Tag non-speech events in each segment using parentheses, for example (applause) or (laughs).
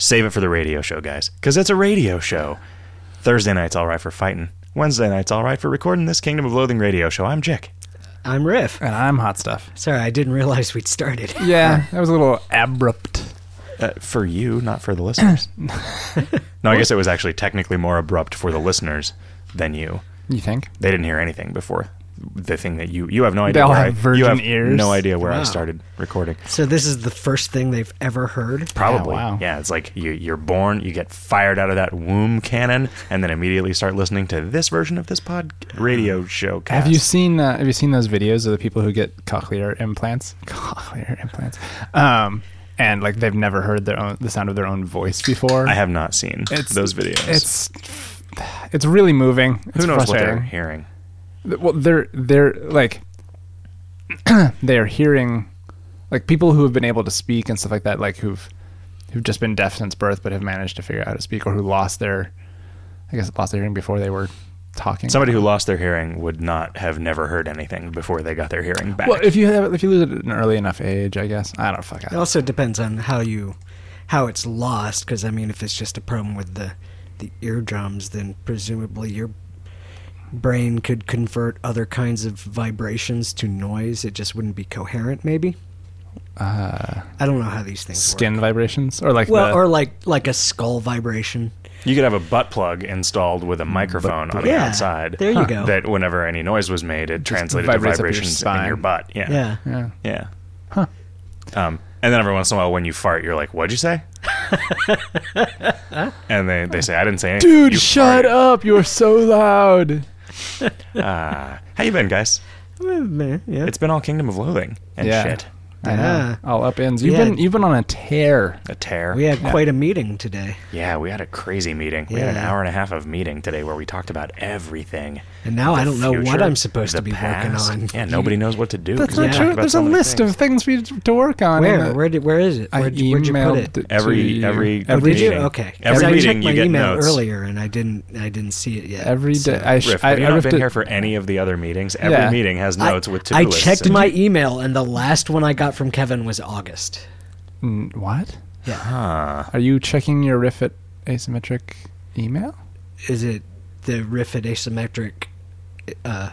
Save it for the radio show, guys, because it's a radio show. Thursday night's all right for fighting. Wednesday night's all right for recording this Kingdom of Loathing radio show. I'm Jick. I'm Riff. And I'm hot stuff. Sorry, I didn't realize we'd started. (laughs) Yeah, that was a little abrupt. Uh, for you, not for the listeners. (coughs) no, I guess it was actually technically more abrupt for the listeners than you. You think? They didn't hear anything before the thing that you you have no They idea. where have I, virgin you have ears. No idea where I started recording. So this is the first thing they've ever heard. Probably. wow. Yeah, it's like you, you're born, you get fired out of that womb cannon, and then immediately start listening to this version of this pod radio show. Cast. Have you seen uh, Have you seen those videos of the people who get cochlear implants? (laughs) Cochlear implants. Um, and like they've never heard their own the sound of their own voice before. I have not seen It's- those videos. It's it's really moving. It's who knows what they're hearing. Well they're they're like (clears throat) they're hearing like people who have been able to speak and stuff like that like who've who've just been deaf since birth but have managed to figure out how to speak or who lost their i guess lost their hearing before they were talking Somebody who lost their hearing would not have never heard anything before they got their hearing back. well if you have if you lose it at an early enough age i guess i don't fuck It I, also depends on how you, how it's lost. Because I mean, if it's just a problem with the, the eardrums, then presumably your brain could convert other kinds of vibrations to noise. It just wouldn't be coherent. Maybe uh, I don't know how these things skin work. vibrations or like Well, the, or like like a skull vibration. you could have a butt plug installed with a microphone on the Yeah, outside. there you go. That whenever any noise was made, it translated to vibrates up your vibrations in your butt. Yeah. Yeah. yeah Yeah. Huh. Um, and then every once in a while, when you fart, you're like, "What'd you say?" (laughs) and they, they say, "I didn't say anything." dude You shut farted." up you're so loud Ah. (laughs) how you been, guys? Yeah. It's been all Kingdom of Loathing and Yeah. shit. I know. Yeah. all up ends you've Yeah. been you've been on a tear A tear. we had Yeah. quite a meeting today, yeah, we had a crazy meeting. We had an Yeah. hour and a half of meeting today where we talked about everything. and now I don't know what future, I'm supposed the to be past. working on. Yeah, nobody knows what to do. That's 'cause we not talked true. about There's so a many list things. of things we to work on. Where? and, uh, Where did? Where is it? I Where'd, you- where'd you put emailed it? it Every- to every- Oh, every did you? meeting. Okay. 'Cause Every I meeting checked you my get email notes. earlier and I didn't. I didn't see it yet. every so- day. I, sh- Riff, I, have you I not ripped been it- here for any of the other meetings? Every Yeah. meeting has I- notes with to-do I lists. checked and- my email and the last one I got from Kevin was August. Mm, what? Yeah. Huh. Are you checking your riff at asymmetric email? Is it the riff at asymmetric uh,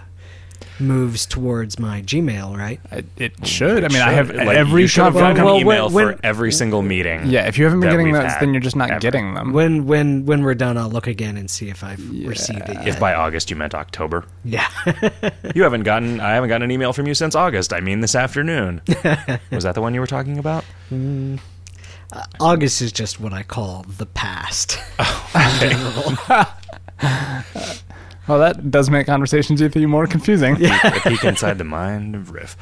moves towards my Gmail? Right. I, it should. I mean, I have Like, every you should have conf- gotten Well, an when- email when- for every single meeting. Yeah, if you haven't been that getting we've those, had then you're just not ever. getting them. When when when we're done, I'll look again and see if I've received it If by August you meant October, yeah. you haven't gotten. I haven't gotten an email from you since August. I mean, this afternoon. (laughs) Was that the one you were talking about? Mm, uh, August is just what I call the past. Oh, (laughs) (laughs) well, that does make conversations with you more confusing. a peek inside the mind of Riff.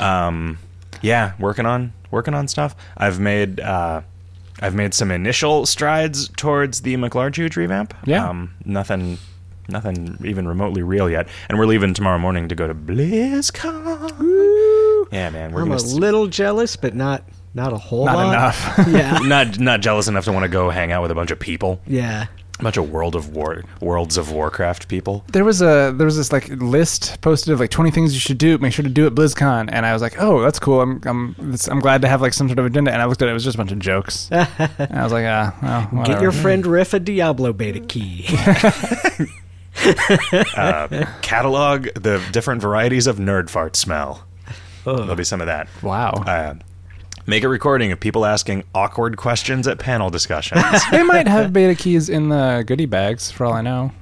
Um, yeah, working on working on stuff. I've made uh, I've made some initial strides towards the McLarge revamp. Yeah. Um, nothing nothing even remotely real yet. And we're leaving tomorrow morning to go to BlizzCon. Yeah, man, we're I'm gonna a s- little jealous, but not not a whole Not lot. enough. (laughs) Yeah. (laughs) not not jealous enough to want to go hang out with a bunch of people, Yeah. A bunch of World of War Worlds of Warcraft people. There was a there was this like list posted of like 20 things you should do. Make sure to do at BlizzCon, and I was like, oh, that's cool. I'm I'm this, I'm glad to have like some sort of agenda. And I looked at it; it was just a bunch of jokes. (laughs) and I was like, ah, well, Get your friend Riff a Diablo beta key. (laughs) Uh, catalog the different varieties of nerd fart smell. There'll be some of that. wow. uh, make a recording of people asking awkward questions at panel discussions. (laughs) they might have beta keys in the goodie bags, for all I know.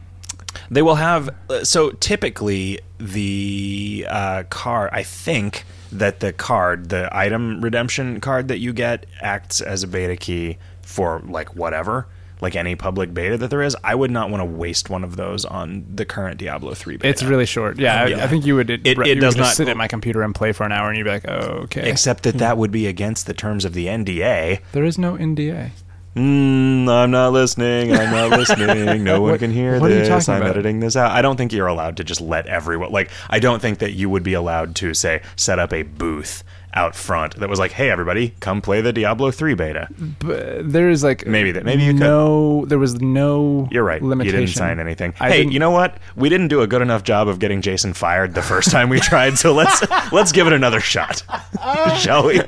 they will have uh, so typically the uh, card. I think that the card, the item redemption card that you get, acts as a beta key for like whatever. Like any public beta that there is, I would not want to waste one of those on the current Diablo three beta. It's really short. Yeah, I, Yeah. I think you would. It, It- it would does just not- sit at my computer and play for an hour, and you'd be like, oh, okay. except that that would be against the terms of the NDA. there is no NDA. Mm, I'm not listening. I'm not (laughs) listening. No one What- can hear what are you this. I'm about? editing this out. I don't think you're allowed to just let everyone. Like, I don't think that you would be allowed to say set up a booth out front that was like, "Hey, everybody, come play the Diablo three beta." But there is like Maybe that- maybe you could. no. There was no. You're right. Limitation. You didn't sign anything. I hey, didn't- you know what? We didn't do a good enough job of getting Jason fired the first time we tried, so let's (laughs) let's give it another shot, (laughs) shall we?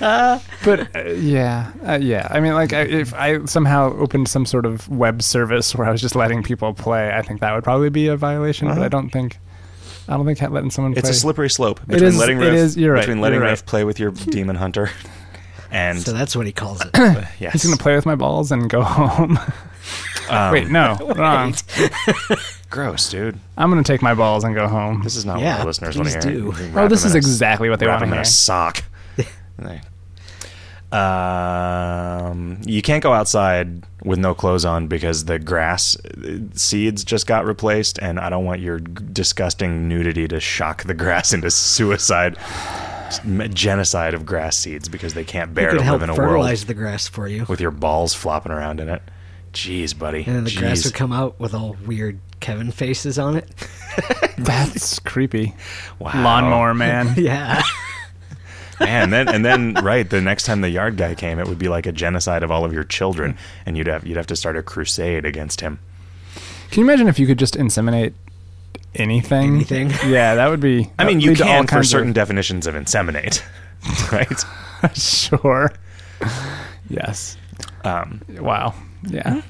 But uh, yeah, uh, yeah. I mean, like, I, if I somehow opened some sort of web service where I was just letting people play, I think that would probably be a violation. But I don't think, I don't think letting someone It's play. a slippery slope between is- letting it Riff is- you're right, between letting you're right. Riff play with your demon hunter (laughs) and So that's what he calls it. (coughs) (coughs) yes, He's gonna play with my balls and go (laughs) home. Um, Wait, no, (laughs) wrong. gross, dude. I'm gonna take my balls and go home. This is not Yeah, what our listeners want to hear. do. You Oh, this is a- exactly what they wrap want to them in hear. a sock. Um, you can't go outside with no clothes on because the grass uh, seeds just got replaced, and I don't want your disgusting nudity to shock the grass (laughs) into suicide, genocide of grass seeds because they can't bear to live in a world fertilize the grass for you. with your balls flopping around in it. Jeez, buddy. And then the grass would come out with all weird Kevin faces on it. (laughs) That's creepy. Wow. Lawnmower man. (laughs) Yeah. And then and then right the next time the yard guy came it would be like a genocide of all of your children Hmm. and you'd have you'd have to start a crusade against him Can you imagine if you could just inseminate anything? Anything. (laughs) Yeah, that would be. i mean you lead to can for certain of- definitions of inseminate (laughs) right (laughs) sure. Yes. um Wow. Yeah.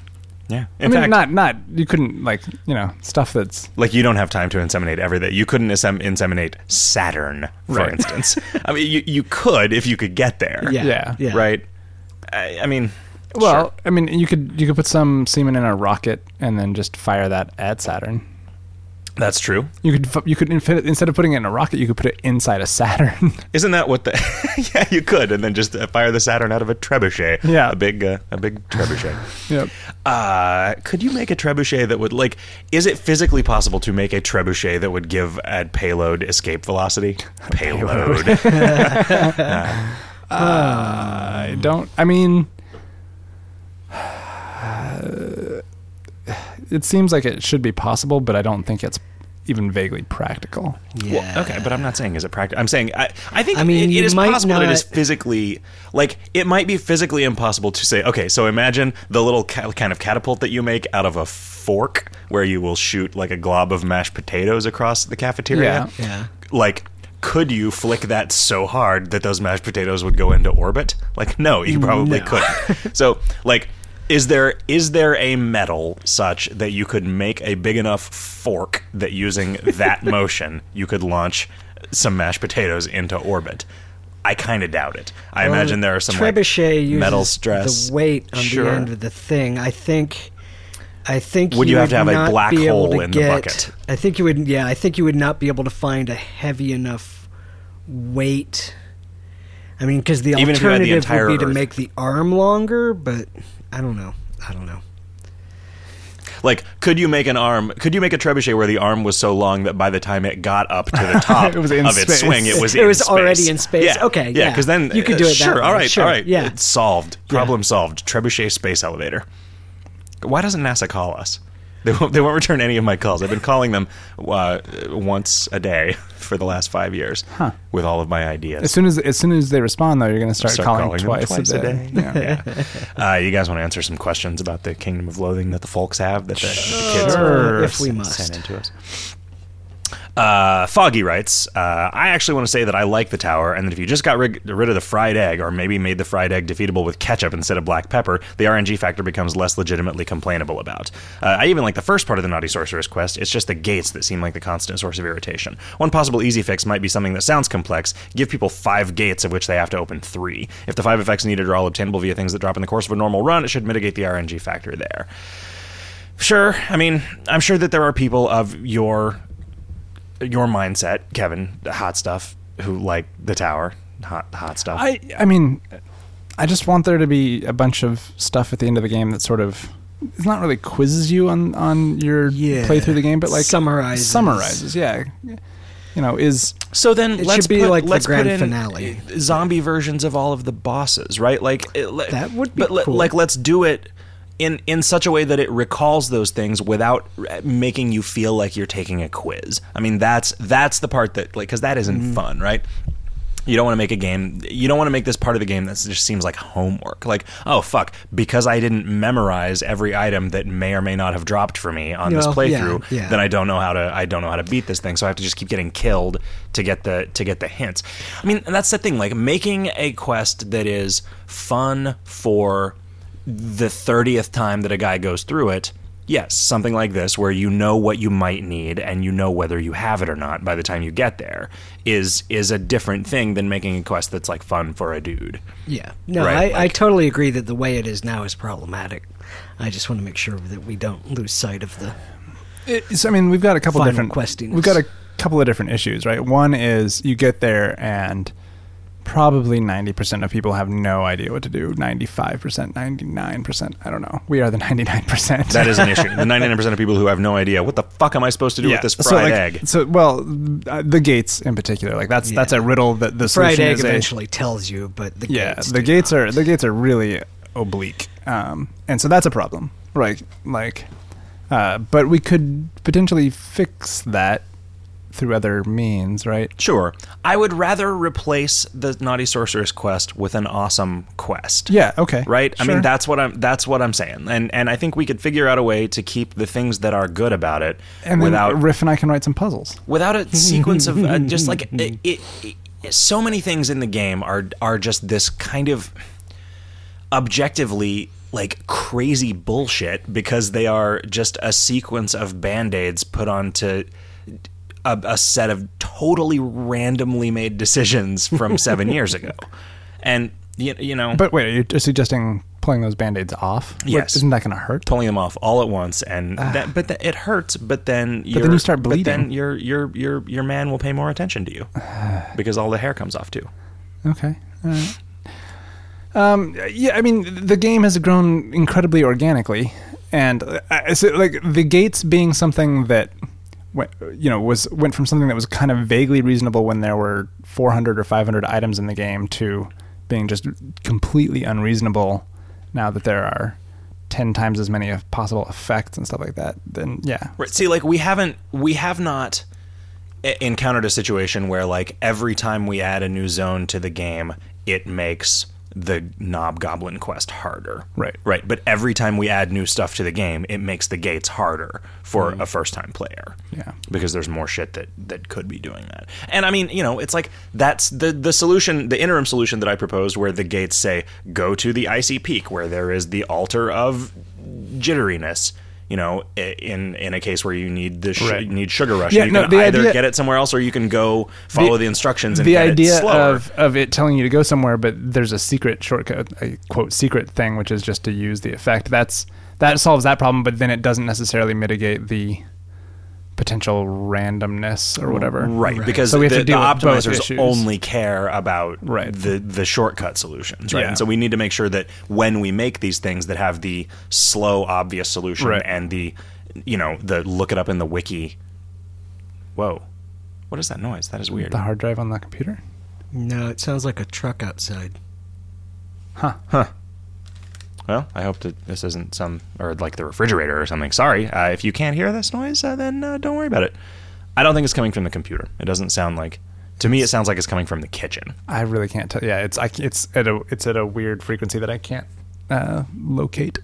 Yeah I mean, fact not not you couldn't like you know stuff that's like you don't have time to inseminate everything you couldn't inseminate saturn for Right. instance (laughs) i mean you, you could if you could get there Yeah. Yeah. Yeah. right I, I mean well. sure. I mean, you could you could put some semen in a rocket and then just fire that at Saturn. That's true You could you could instead of putting it in a rocket, you could put it inside a Saturn. (laughs) Isn't that what the? (laughs) yeah, you could, and then just uh, fire the Saturn out of a trebuchet. Yeah. a big, uh, a big trebuchet. (laughs) yep. Uh, could you make a trebuchet that would like? Is it physically possible to make a trebuchet that would give a payload escape velocity? Payload. I don't. I mean, (sighs) it seems like it should be possible, but I don't think it's even vaguely practical. Yeah. Well, okay, but I'm not saying is it practical. I'm saying I, I think I mean, it- it you is might possible that it is physically like it might be physically impossible to say. Okay, so imagine the little ca- kind of catapult that you make out of a fork, where you will shoot like a glob of mashed potatoes across the cafeteria. Yeah. Yeah. Like. Could you flick that so hard that those mashed potatoes would go into orbit? Like, no, you mm, probably No. couldn't. (laughs) So, like, is there is there a metal such that you could make a big enough fork that using that (laughs) motion you could launch some mashed potatoes into orbit? I kind of doubt it. I Well, imagine there are some like, trebuchet uses metal stress. the weight on Sure. the end of the thing. I think. I think Would you have to have a black hole in the bucket? I think you would. Yeah, I think you would not be able to find a heavy enough weight. I mean, because the Even you had the alternative would be to make the arm longer, but I don't know. I don't know. Like, could you make an arm? Could you make a trebuchet where the arm was so long that by the time it got up to the (laughs) top It was in of its space. swing, it was (laughs) It in was space. already in space. Yeah. Okay, yeah, yeah. because then You could do it that Sure, way. all right, Sure, all right. yeah. It's solved. Problem solved. Trebuchet space elevator. Why doesn't NASA call us? (laughs) They won't, they won't return any of my calls. I've been calling them uh, once a day (laughs) for the last five years with all of my ideas. As soon as as soon as they respond, though, you're going to start, Start calling, calling them twice, twice a a day. day. Yeah. (laughs) Uh, you guys want to answer some questions about the Kingdom of Loathing that the folks have that the, that the kids Sure. If we send- must. send into us? Uh, Foggy writes, uh, I actually want to say that I like the tower, and that if you just got rig- rid of the fried egg, or maybe made the fried egg defeatable with ketchup instead of black pepper, the RNG factor becomes less legitimately complainable about. Uh, I even like the first part of the Naughty Sorceress quest, it's just the gates that seem like the constant source of irritation. One possible easy fix might be something that sounds complex give people five gates of which they have to open three. If the five effects needed are all obtainable via things that drop in the course of a normal run, it should mitigate the RNG factor there. Sure, I mean, I'm sure that there are people of your your mindset, Kevin, hot stuff, who like the tower, hot hot stuff. I I mean, I just want there to be a bunch of stuff at the end of the game that sort of it's not really quizzes you on on your Yeah. play through the game, but like Summarizes. summarizes. Yeah, you know, is so then It let's should be put, like let's grand put in finale. zombie versions of all of the bosses, right? Like it, That would be but cool. like let's do it in in such a way that it recalls those things without making you feel like you're taking a quiz. I mean, that's that's the part that like cuz that isn't Mm-hmm. fun, right? You don't want to make a game. You don't want to make this part of the game that just seems like homework. Like, oh fuck, because I didn't memorize every item that may or may not have dropped for me on this Well, yeah, playthrough, yeah. then I don't know how to. I don't know how to beat this thing. So I have to just keep getting killed to get the to get the hints. I mean, that's the thing. Like making a quest that is fun for the thirtieth time that a guy goes through it. Yes, something like this, where you know what you might need and you know whether you have it or not by the time you get there, is is a different thing than making a quest that's like fun for a dude. Yeah. No, Right, I, I totally agree that the way it is now is problematic. I just want to make sure that we don't lose sight of the. It's, I mean, we've got a couple Final different questiness. We've got a couple of different issues, right? One is you get there and probably 90% of people have no idea what to do. 95%, 99%. I don't know. We are the (laughs) 99%. That is an issue. (laughs) The ninety nine percent of people who have no idea what the fuck am I supposed to do with this fried so like, egg. So, well, uh, the gates in particular, like that's that's a riddle that the Fried solution egg is a- eventually tells you, but the yeah, gates the gates not. are the gates are really oblique, um, and so that's a problem, right? Like, uh, but we could potentially fix that through other means, right? Sure. I would rather replace the Naughty Sorceress quest with an awesome quest. Yeah. Okay. Right? I mean that's what I'm that's what I'm saying. And and I think we could figure out a way to keep the things that are good about it and without then Riff and I can write some puzzles. without a sequence of uh, just like (laughs) it, it, it, so many things in the game are are just this kind of objectively like crazy bullshit because they are just a sequence of band-aids put onto a, a set of totally randomly made decisions from (laughs) seven years ago and you, you know But wait, you're you suggesting pulling those band-aids off? Yes. Isn't that going to hurt? pulling them off all at once and that, but that, it hurts but then Ah. then you start but then bleeding. your your your your man will pay more attention to you (sighs) because all the hair comes off too Okay. Right. Um, yeah, I mean, the game has grown incredibly organically, and uh, so, like the gates being something that, went, you know, was went from something that was kind of vaguely reasonable when there were 400 or 500 items in the game to being just completely unreasonable now that there are 10 times as many possible effects and stuff like that. Then yeah, Right. See, like we haven't, we have not encountered a situation where, like, every time we add a new zone to the game, it makes the Knob Goblin quest harder. Right. Right. But every time we add new stuff to the game, it makes the gates harder for mm. a first time player. Yeah. Because there's more shit that that could be doing that. And I mean, you know, it's like that's the the solution, the interim solution that I proposed, where the gates say go to the icy peak, where there is the altar of jitteriness. You know, in in a case where you need the sh- Right. need sugar rush, Yeah, you no, can the either idea- get it somewhere else, or you can go follow the, instructions and the get idea it of of it telling you to go somewhere, but there's a secret shortcut, a quote secret thing, which is just to use the effect. That's that solves that problem, but then it doesn't necessarily mitigate the potential randomness or whatever. Right, Right. because So we have the, to deal the optimizers issues. only care about Right. the the shortcut solutions, right? Yeah. And so we need to make sure that when we make these things that have the slow, obvious solution Right. and the you know the look it up in the wiki. Whoa, what is that noise? That is weird. The hard drive on the computer. No, it sounds like a truck outside. Huh. Huh. Well, I hope that this isn't some or like the refrigerator or something. Sorry, uh, if you can't hear this noise, uh, then uh, don't worry about it. I don't think it's coming from the computer. It doesn't sound like. To me, it sounds like it's coming from the kitchen. I really can't tell. Yeah, it's I, it's at a it's at a weird frequency that I can't uh, locate.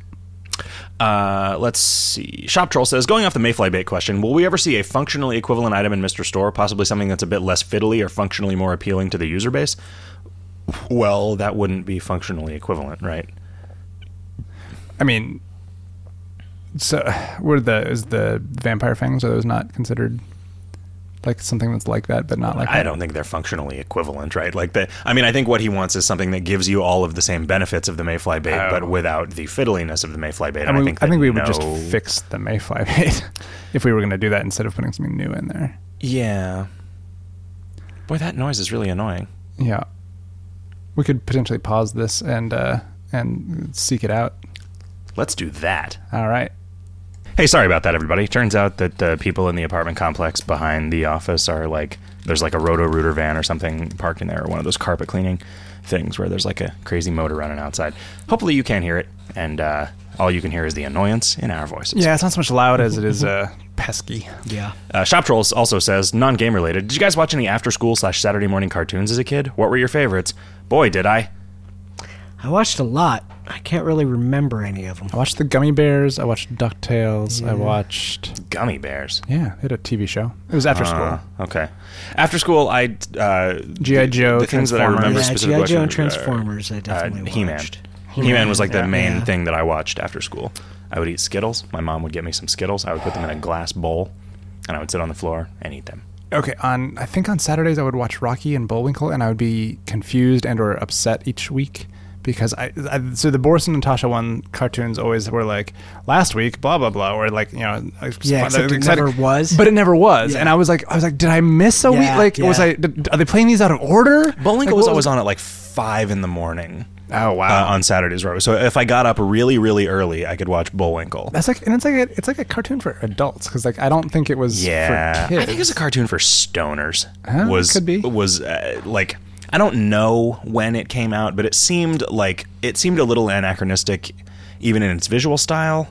Uh, let's see. Shop Troll says, going off the Mayfly bait question, will we ever see a functionally equivalent item in Mr. Store, possibly something that's a bit less fiddly or functionally more appealing to the user base? Well, that wouldn't be functionally equivalent, right? I mean, so were the is the vampire fangs are those not considered like something that's like that, but not like I that? don't think they're functionally equivalent, right? Like the, I mean, I think what he wants is something that gives you all of the same benefits of the Mayfly bait, Oh. but without the fiddliness of the Mayfly bait. I, And I, think I think we would just fix the Mayfly bait (laughs) if we were going to do that instead of putting something new in there. Yeah. Boy, that noise is really annoying. Yeah, we could potentially pause this and uh, and seek it out. Let's do that. All right. Hey, sorry about that, everybody. Turns out that the people in the apartment complex behind the office are like, there's like a roto rooter van or something parked in there, or one of those carpet cleaning things where there's like a crazy motor running outside. Hopefully, you can't hear it, and uh, all you can hear is the annoyance in our voices. Yeah, it's not so much loud as it is uh, pesky. Yeah. Uh, Shop Trolls also says non game related. Did you guys watch any after school slash Saturday morning cartoons as a kid? What were your favorites? Boy, did I. I watched a lot. I can't really remember any of them. I watched the Gummy Bears. I watched Ducktales. I watched. Gummy bears. Yeah, they had a TV show. It was after Uh, school. okay. After school, I uh, G.I. the- Joe, The things that I Transformers. remember Yeah, specifically. G.I. Joe and watching, uh, Transformers I definitely watched. He-Man. watched. He-Man was like the Yeah. main Yeah. thing that I watched after school. I would eat Skittles. My mom would get me some Skittles. I would put them in a glass bowl, and I would sit on the floor and eat them. Okay, on I think on Saturdays I would watch Rocky and Bullwinkle, and I would be confused and or upset each week because I, I so the Boris and Natasha one cartoons always were like last week blah blah blah or like you know I was Yeah, fun- except it never was. but it never was, Yeah. and I was like I was like did I miss a week Yeah, like was. I did, are they playing these out of order? Bullwinkle Like, was what always on at like five in the morning Oh uh, wow, on Saturdays, right? So if I got up really, really early, I could watch Bullwinkle. that's like and it's like a, it's like a cartoon for adults because like I don't think it was Yeah, for kids. I think it's a cartoon for stoners. Huh, was could be. was uh, like I don't know when it came out, but it seemed like it seemed a little anachronistic, even in its visual style.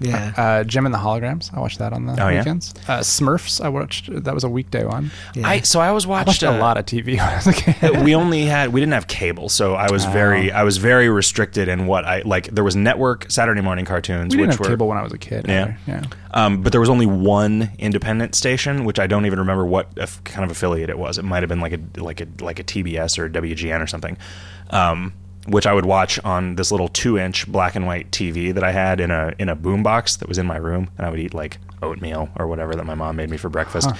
Yeah. Uh, Jem and the Holograms. I watched that on the Oh, yeah? weekends. Uh, Smurfs. I watched. That was a weekday one. yeah. I so I always I watched, watched a uh, lot of TV when I was a kid. (laughs) we only had we didn't have cable, so I was very I was very restricted in what I like. There was network Saturday morning cartoons, We didn't which have were cable when I was a kid. Yeah. either. yeah. Um, but there was only one independent station, which I don't even remember what aff- kind of affiliate it was. It might have been like a like a like a TBS or a WGN or something, um, which I would watch on this little two-inch black and white TV that I had in a in a boombox that was in my room, and I would eat like oatmeal or whatever that my mom made me for breakfast,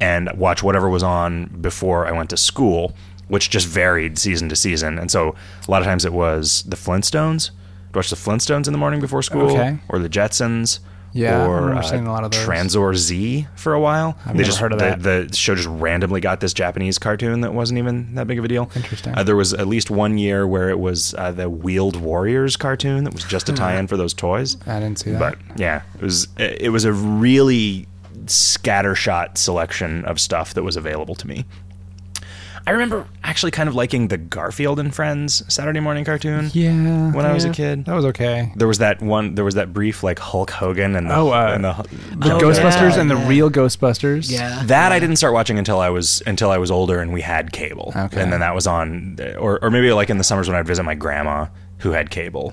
and watch whatever was on before I went to school, which just varied season to season. And so a lot of times it was the Flintstones. I'd watch the Flintstones in the morning before school, Okay. or the Jetsons. Yeah, or uh, seeing a lot of those. Tranzor Z for a while. I've never just, heard of the, that. The show just randomly got this Japanese cartoon that wasn't even that big of a deal. Interesting. Uh, there was at least one year where it was uh, the Wheeled Warriors cartoon that was just a tie-in for those toys. I didn't see that. But yeah, it was it was a really scattershot selection of stuff that was available to me. I remember actually kind of liking the Garfield and Friends Saturday morning cartoon. yeah, when I was a yeah, kid. that was okay. There was that one. There was that brief like Hulk Hogan and the, Oh, uh, and the, The Oh, Ghostbusters yeah, and the yeah. real Ghostbusters. yeah. That I didn't start watching until I was until I was older and we had cable. Okay. And then that was on, or or maybe like in the summers when I'd visit my grandma who had cable.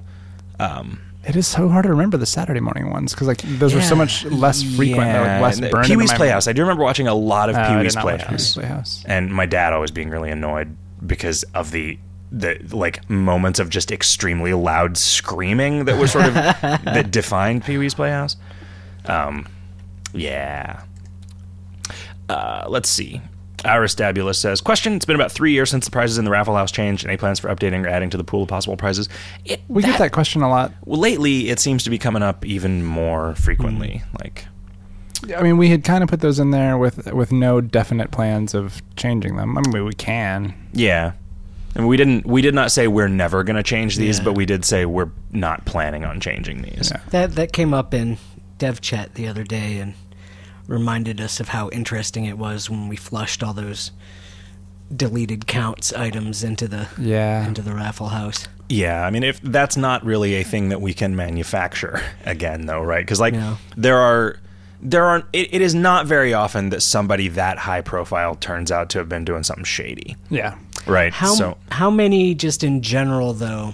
Um, It is so hard to remember the Saturday morning ones because like those were so much less frequent. They're, like, less. Pee Wee's Playhouse. I do remember watching a lot of Uh, Pee Wee's Playhouse. Pee-wee's Playhouse. and my dad always being really annoyed because of the the like moments of just extremely loud screaming that was sort of (laughs) that defined Pee Wee's Playhouse. Um, yeah. Uh, let's see. Aristabulus says, "Question: It's been about three years since the prizes in the raffle house changed. Any plans for updating or adding to the pool of possible prizes? It, We get that question a lot. well, lately. It seems to be coming up even more frequently. Hmm. Like, I mean, we had kind of put those in there with with no definite plans of changing them. I mean, we can. Yeah. And we didn't we did not say we're never going to change these, Yeah. but we did say we're not planning on changing these. Yeah. That that came up in dev chat the other day and reminded us of how interesting it was when we flushed all those deleted counts items into the Yeah. into the raffle house. Yeah, I mean if that's not really a thing that we can manufacture (laughs) again though, right? Cuz like No. there are there are it, it is not very often that somebody that high profile turns out to have been doing something shady, Yeah. right? How so how many just in general though?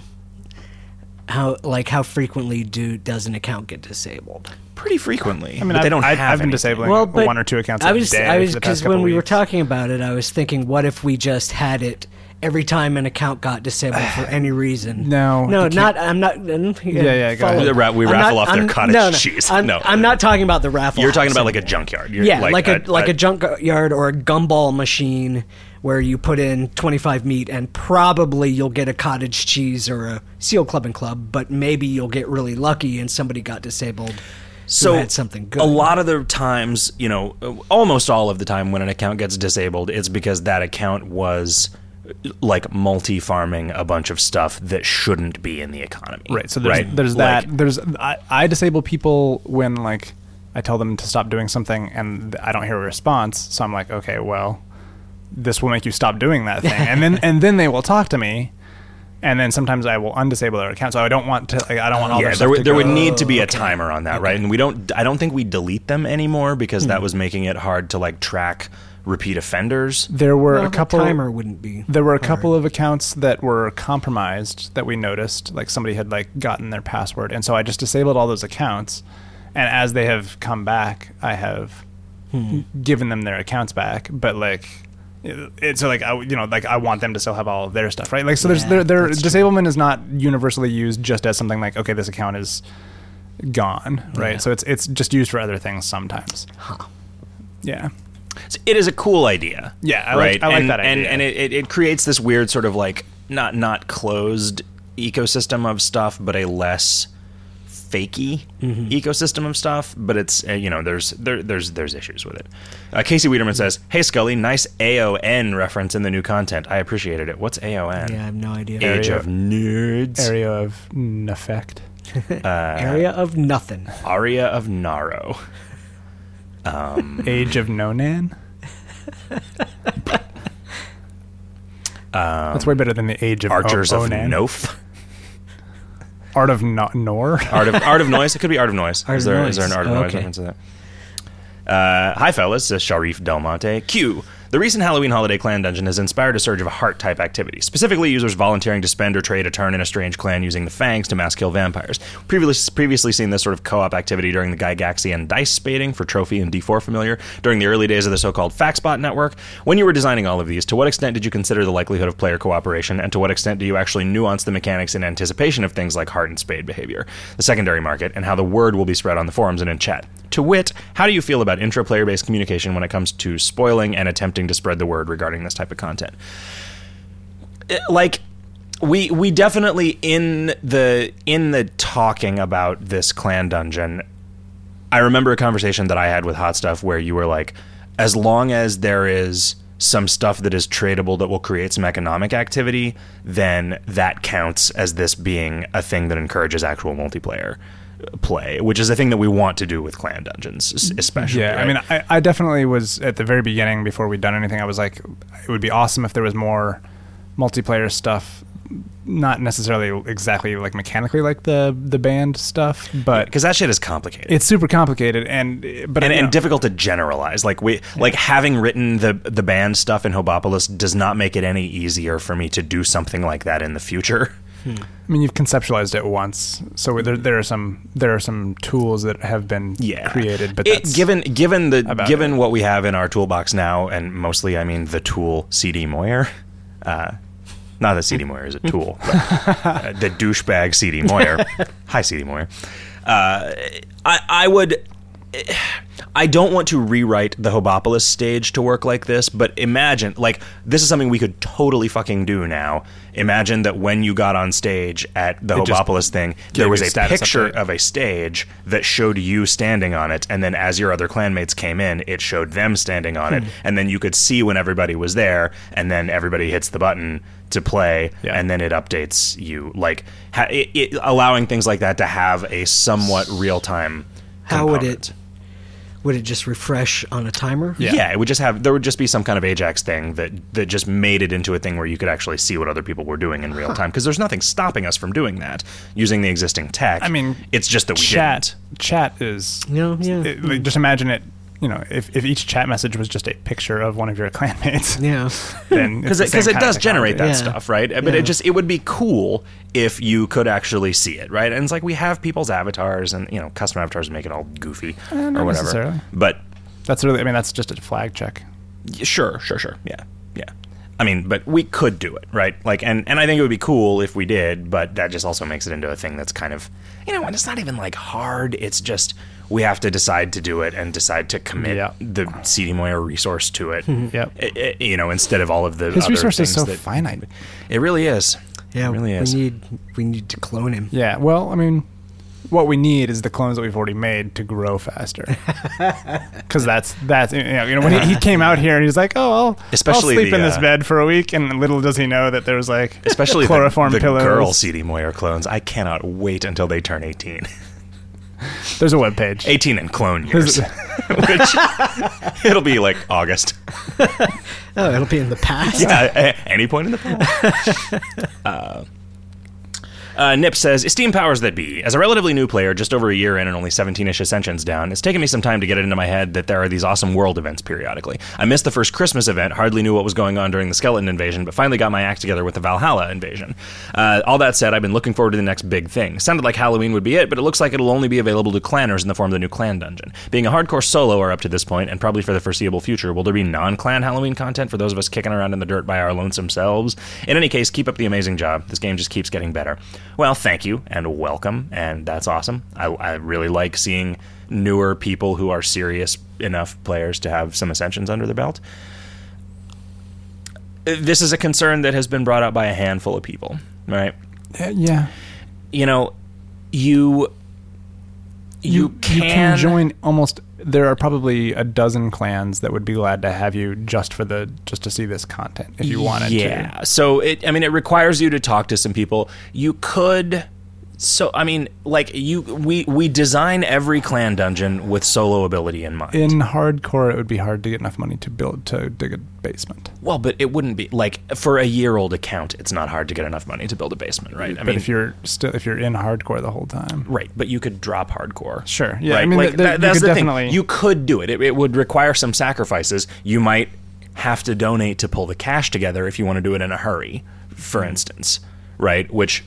How like how frequently do does an account get disabled? pretty frequently. I mean, but I've, they don't I've, have I've been anything. disabling Well, but one or two accounts I a was day I was for the past because when couple we were talking about it, I was thinking, what if we just had it every time an account got disabled for any reason? (sighs) No, no, you can't- not. I'm not. Yeah, yeah, go ra- we I'm raffle not- off their I'm- cottage no, no, cheese. I'm, No. I'm not talking about the raffle. You're talking about like a junkyard. You're, yeah, like, a, like a, junkyard or a gumball machine where you put in 25 meat and probably you'll get a cottage cheese or a seal club and club, but maybe you'll get really lucky and somebody got disabled. so who had something good. A lot of the times, you know, almost all of the time when an account gets disabled, it's because that account was like multi-farming a bunch of stuff that shouldn't be in the economy. Right. So there's right? there's Like, that. There's I, I disable people when like I tell them to stop doing something and I don't hear a response. So I'm like, okay, well, this will make you stop doing that thing, (laughs) and then and then they will talk to me, and then sometimes I will undisable their account. So I don't want to. Like, I don't want all yeah, their there, stuff would- to there go. would need to be a timer on that, right? And we don't. I don't think we delete them anymore because that hmm. was making it hard to like track repeat offenders. There were Well, a the couple. timer wouldn't be. There were a hard. couple of accounts that were compromised that we noticed, like somebody had like gotten their password, and so I just disabled all those accounts. And as they have come back, I have hmm. given them their accounts back. But like, it- it's so like I, you know, like I want them to still have all of their stuff, right? Like, so there's Yeah, there, there that's true. disablement is not universally used just as something like okay, this account is gone, right? Yeah. So it's it's just used for other things sometimes. Huh. Yeah. It is a cool idea. Yeah, I like- right. I like and, that And idea. and it, it, it creates this weird sort of like not not closed ecosystem of stuff, but a less fakey Mm-hmm. ecosystem of stuff. But it's uh, you know there's there, there's there's issues with it. Uh, Casey Wiederman says, "Hey Scully, nice AON reference in the new content. I appreciated it. What's AON? Yeah, I have no idea. Age Area- of Nerds. Area of effect. (laughs) Area of nothing. Aria of Naro. (laughs) Age of Nonan. (laughs) That's way better than the Age of Archers o- of Onan. Nof. Art of no- Nor. Art of Art of (laughs) Noise. It could be Art of Noise. Art is there Noise. is there an Art of Oh, Noise okay. reference to that? Uh, hi, fellas. Says Sharif Del Monte. Q. The recent Halloween holiday clan dungeon has inspired a surge of heart type activity, specifically users volunteering to spend or trade a turn in a strange clan using the fangs to mass kill vampires. Previously, previously seen this sort of co op activity during the Gygaxian dice spading for Trophy and D4 familiar, during the early days of the so called Faxbot network. When you were designing all of these, to what extent did you consider the likelihood of player cooperation, and to what extent do you actually nuance the mechanics in anticipation of things like heart and spade behavior, the secondary market, and how the word will be spread on the forums and in chat? To wit, how do you feel about intra player based communication when it comes to spoiling and attempting to spread the word regarding this type of content? It- like we we definitely in the in the talking about this clan dungeon I remember a conversation that I had with Hot Stuff where you were like, as long as there is some stuff that is tradable that will create some economic activity, then that counts as this being a thing that encourages actual multiplayer play, which is a thing that we want to do with clan dungeons, mm-hmm. especially. Yeah, I mean, I, I definitely was at the very beginning before we'd done anything. I was like, it would be awesome if there was more multiplayer stuff. Not necessarily exactly like mechanically like the the band stuff, but because that shit is complicated. it's super complicated and but and, and difficult to generalize. Like we, like having written the the band stuff in Hobopolis does not make it any easier for me to do something like that in the future. (laughs) I mean, you've conceptualized it once, so there, there are some there are some tools that have been yeah. created. But It- given given the given it. what we have in our toolbox now, and mostly I mean the tool CD Moyer. Uh, not that CD (laughs) Moyer is a tool, but uh, the douchebag CD Moyer. (laughs) Hi, CD Moyer. Uh, I I would. (sighs) I don't want to rewrite the Hobopolis stage to work like this, but imagine, like, this is something we could totally fucking do now. Imagine that when you got on stage at the It Hobopolis thing, there was a picture update. of a stage that showed you standing on it, and then as your other clanmates came in, it showed them standing on Hmm. it, and then you could see when everybody was there, and then everybody hits the button to play, Yeah. and then it updates you, like ha- it, it, allowing things like that to have a somewhat real time. How would it? Would it just refresh on a timer? Yeah. Yeah. it would just have there would just be some kind of Ajax thing that that just made it into a thing where you could actually see what other people were doing in real time because there's nothing stopping us from doing that using the existing tech. I mean, it's just that we chat didn't. chat is No, yeah. it- like, just imagine it. You know, if, if each chat message was just a picture of one of your (laughs) clanmates, Yeah. then because it, the 'cause same it does generate that. Yeah. stuff, right? But Yeah. it just it would be cool if you could actually see it, right? And it's like we have people's avatars, and you know, custom avatars make it all goofy Uh, not or whatever. necessarily. But That's really. I mean, that's just a flag check. sure, sure, sure, yeah, yeah. I mean, but we could do it, right? Like, and and I think it would be cool if we did, but that just also makes it into a thing that's kind of, you know, and it's not even like hard. It's just we have to decide to do it and decide to commit Yeah. the CD Moyer resource to it. (laughs) Yep. I- I- you know, instead of all of the His other resource is so that- finite. It really is. Yeah. it really we is. need we need to clone him. Yeah. Well, I mean, what we need is the clones that we've already made to grow faster. (laughs) Because that's that's you know, you know when he, he came out here and he's like, oh, I'll, Especially I'll sleep the, in this uh, bed for a week, and little does he know that there was like Especially chloroform the, the pillows. girl CD Moyer clones. I cannot wait until they turn 18. (laughs) (laughs) There's a web page. 18 and clone years. (laughs) Which (laughs) it'll be like August. Oh, it'll be in the past. Yeah, a- any point in the past. uh, Uh, Nip says, Esteemed powers that be. As a relatively new player, just over a year in and only 17 ish ascensions down, it's taken me some time to get it into my head that there are these awesome world events periodically. I missed the first Christmas event, hardly knew what was going on during the Skeleton invasion, but finally got my act together with the Valhalla invasion. Uh, all that said, I've been looking forward to the next big thing. Sounded like Halloween would be it, but it looks like it'll only be available to clanners in the form of the new clan dungeon. Being a hardcore soloer up to this point, and probably for the foreseeable future, will there be non clan Halloween content for those of us kicking around in the dirt by our lonesome selves? In any case, keep up the amazing job. This game just keeps getting better. Well, thank you and welcome, and that's awesome. I, I really like seeing newer people who are serious enough players to have some ascensions under their belt. This is a concern that has been brought up by a handful of people, right? Uh, yeah. You know, you you, can, you can join almost there are probably a dozen clans that would be glad to have you just for the just to see this content if you wanted yeah. to. So it I mean it requires you to talk to some people. You could so I mean like you we we design every clan dungeon with solo ability in mind. In hardcore it would be hard to get enough money to build to dig a basement. well, but it wouldn't be like for a year old account it's not hard to get enough money to build a basement, right? I but mean if you're still if you're in hardcore the whole time. Right, but you could drop hardcore. Sure. Yeah, right? I mean, like, th- th- that- you that's could the definitely- thing. You could do it. it. It would require some sacrifices. You might have to donate to pull the cash together if you want to do it in a hurry, for instance, right? Which,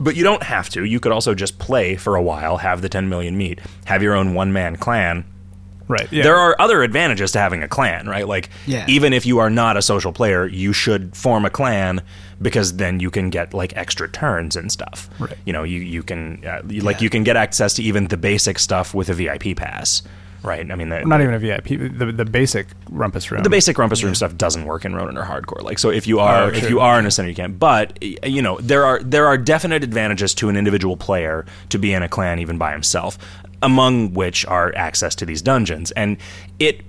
but you don't have to. You could also just play for a while, have the 10 million meat, have your own one man clan. Right. Yeah. There are other advantages to having a clan, right? Like, Yeah. even if you are not a social player, you should form a clan because then you can get like extra turns and stuff. Right. You know, you you can uh, you- like you can get access to even the basic stuff with a VIP pass, right? I mean, the, not even a VIP. The, the basic rumpus room. the basic rumpus room stuff doesn't work in Ronin or hardcore. Like, so if you are Oh, if you are in a center, you can. But you know, there are there are definite advantages to an individual player to be in a clan even by himself, among which are access to these dungeons, and it.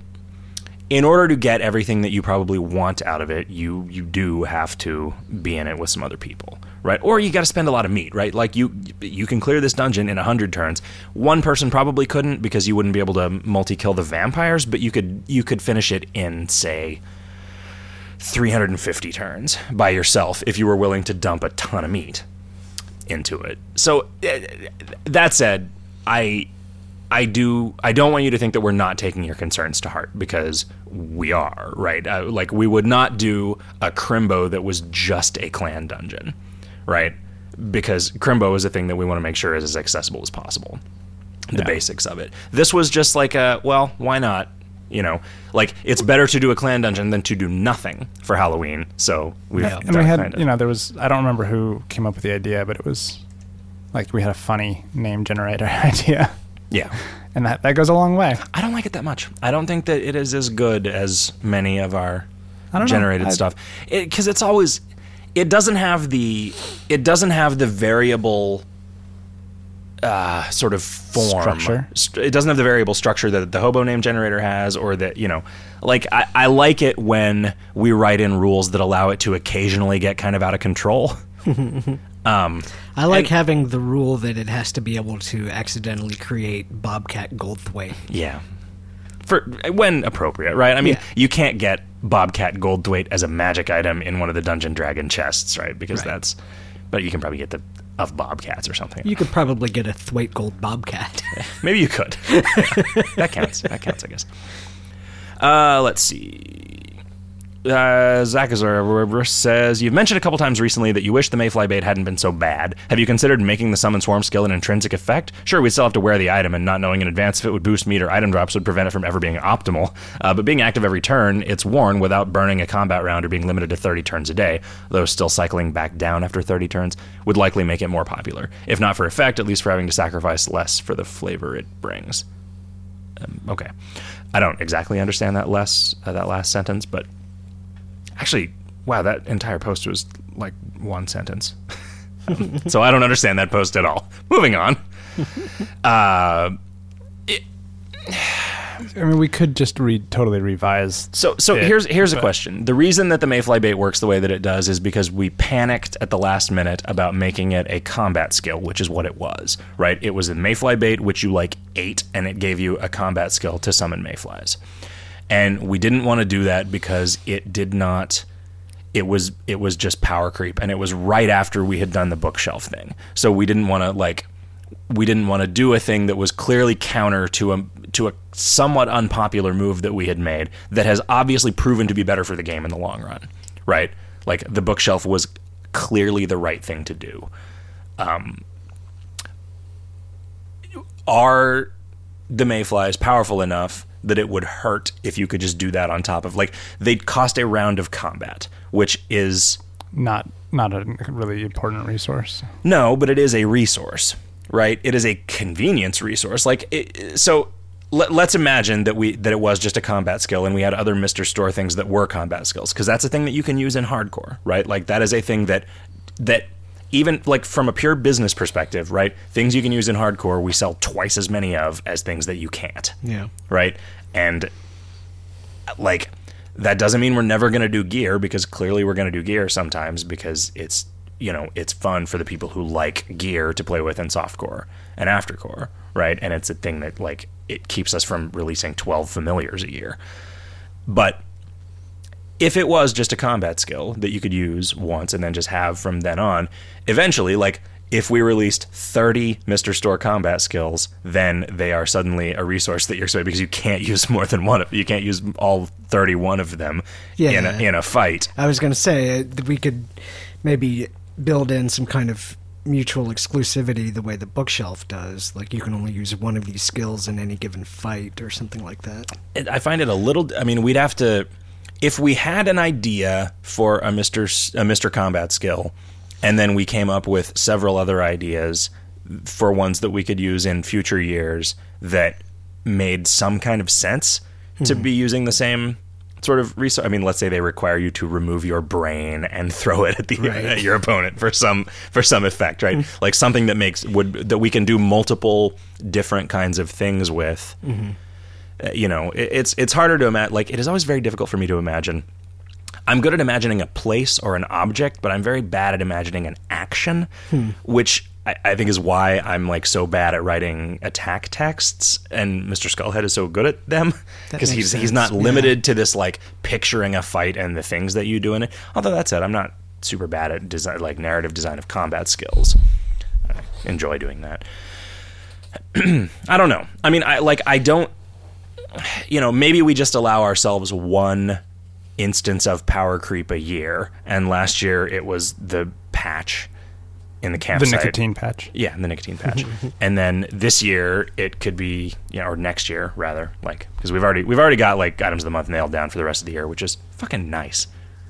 In order to get everything that you probably want out of it, you you do have to be in it with some other people, right? Or you got to spend a lot of meat, right? Like you you can clear this dungeon in hundred turns. One person probably couldn't because you wouldn't be able to multi kill the vampires, but you could you could finish it in say 350 turns by yourself if you were willing to dump a ton of meat into it. So uh, that said, I I do I don't want you to think that we're not taking your concerns to heart because we are, right? Uh, like we would not do a Crimbo that was just a clan dungeon, right? Because Crimbo is a thing that we want to make sure is as accessible as possible. The Yeah. basics of it. This was just like a well, why not? You know, like it's better to do a clan dungeon than to do nothing for Halloween. So we've Yeah. and we had kind of- you know there was I don't remember who came up with the idea, but it was like we had a funny name generator (laughs) idea, yeah. and that that goes a long way. I don't like it that much. I don't think that it is as good as many of our I don't know. generated I- stuff. Because it's always, it doesn't have the, it doesn't have the variable uh, sort of form Structure? It doesn't have the variable structure that the hobo name generator has, or that you know, like I, I like it when we write in rules that allow it to occasionally get kind of out of control. (laughs) um, I like And- having the rule that it has to be able to accidentally create Bobcat Goldthwait. Yeah. For when appropriate, right? I mean, Yeah. you can't get Bobcat Goldthwait as a magic item in one of the Dungeon Dragon chests, right? Because Right. that's but you can probably get the of Bobcats or something. You could probably get a Thwaite Gold Bobcat. (laughs) Maybe you could. (laughs) that counts. That counts, I guess. Uh, let's see. Uh, Zachazar says, You've mentioned a couple times recently that you wish the Mayfly bait hadn't been so bad. Have you considered making the Summon Swarm skill an intrinsic effect? Sure, we'd still have to wear the item, and not knowing in advance if it would boost meat or item drops would prevent it from ever being optimal. Uh, but being active every turn, it's worn without burning a combat round or being limited to 30 turns a day, though still cycling back down after 30 turns, would likely make it more popular. If not for effect, at least for having to sacrifice less for the flavor it brings. Um, okay. I don't exactly understand that less uh, that last sentence, but actually, wow, that entire post was like one sentence. (laughs) so I don't understand that post at all. Moving on. (laughs) Uh, I mean, we could just re- totally revise. so so it, here's here's a question. The reason that the Mayfly bait works the way that it does is because we panicked at the last minute about making it a combat skill, which is what it was, right? It was a Mayfly bait which you like ate, and it gave you a combat skill to summon Mayflies. And we didn't want to do that because it did not it was it was just power creep. And it was right after we had done the bookshelf thing. So we didn't want to like we didn't want to do a thing that was clearly counter to a to a somewhat unpopular move that we had made that has obviously proven to be better for the game in the long run right? Like the bookshelf was clearly the right thing to do. Um are the mayflies powerful enough that it would hurt if you could just do that on top of like they'd cost a round of combat which is Not not a really important resource. no but it is a resource right? It is a convenience resource. Like it, so let, let's imagine that we that it was just a combat skill and we had other mr store things that were combat skills because that's a thing that you can use in hardcore right? Like that is a thing that that even like from a pure business perspective right things you can use in hardcore we sell twice as many of as things that you can't Yeah. right? And like that doesn't mean we're never going to do gear because clearly we're going to do gear sometimes because it's you know it's fun for the people who like gear to play with in softcore and aftercore, right? And it's a thing that like it keeps us from releasing 12 familiars a year. But if it was just a combat skill that you could use once and then just have from then on, eventually, like if we released 30 Mr. Store combat skills, then they are suddenly a resource that you're expected because you can't (laughs) use more than one. Of, you can't use all 31 of them in, a, in a fight. I was going to say uh, that we could maybe build in some kind of mutual exclusivity the way the bookshelf does. Like you can only use one of these skills in any given fight or something like that. I find it a little. I mean, we'd have to if we had an idea for a Mister S- a Mister Combat skill, and then we came up with several other ideas for ones that we could use in future years that made some kind of sense to be using the same sort of resource. I mean, let's say they require you to remove your brain and (laughs) throw it at the Right. at your opponent for some for some effect, right? like something that makes would that we can do multiple different kinds of things with uh, Uh, you know, it, it's it's harder to imagine. Like it is always very difficult for me to imagine. I'm good at imagining a place or an object, but I'm very bad at imagining an action, hmm. which I, I think is why I'm like so bad at writing attack texts. And Mr. Skullhead is so good at them (laughs) because he's he's sense, not yeah. limited to this like picturing a fight and the things that you do in it. Although that said, I'm not super bad at design like narrative design of combat skills. I enjoy doing that. (clears throat) I don't know. I mean, I like I don't you know, maybe we just allow ourselves one instance of power creep a year, and last year it was the patch in the The nicotine patch. Yeah, the nicotine patch. (laughs) and then this year it could be, you know, or next year rather, like because we've already we've already got like items of the month nailed down for the rest of the year, which is fucking nice.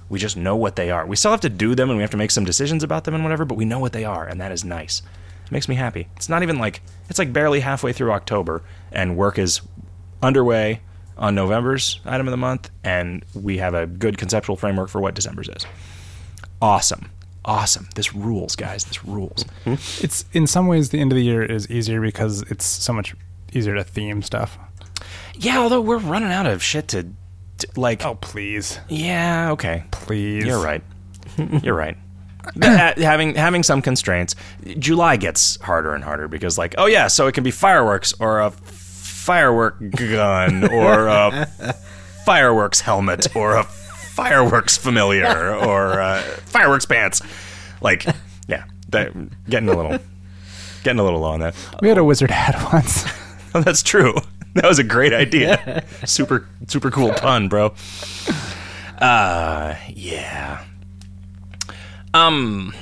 We just know what they are. We still have to do them and we have to make some decisions about them and whatever, but we know what they are, and that is nice. It makes me happy. It's not even like it's like barely halfway through October, and work is underway on November's item of the month, and we have a good conceptual framework for what December's is. Awesome. Awesome. This rules, guys. This rules. Mm-hmm. It's in some ways the end of the year is easier because it's so much easier to theme stuff. Yeah, although we're running out of shit to, to like. Oh please, yeah, okay. please. You're right. (laughs) You're right. Uh, having having some constraints, July gets harder and harder because like, oh yeah, so it can be fireworks or a firework gun or a (laughs) fireworks helmet or a fireworks familiar or uh, fireworks pants. Like, yeah, that, getting a little getting a little low on that. We had a wizard hat once. Oh, that's true. That was a great idea. super super cool pun, bro. Uh yeah. Um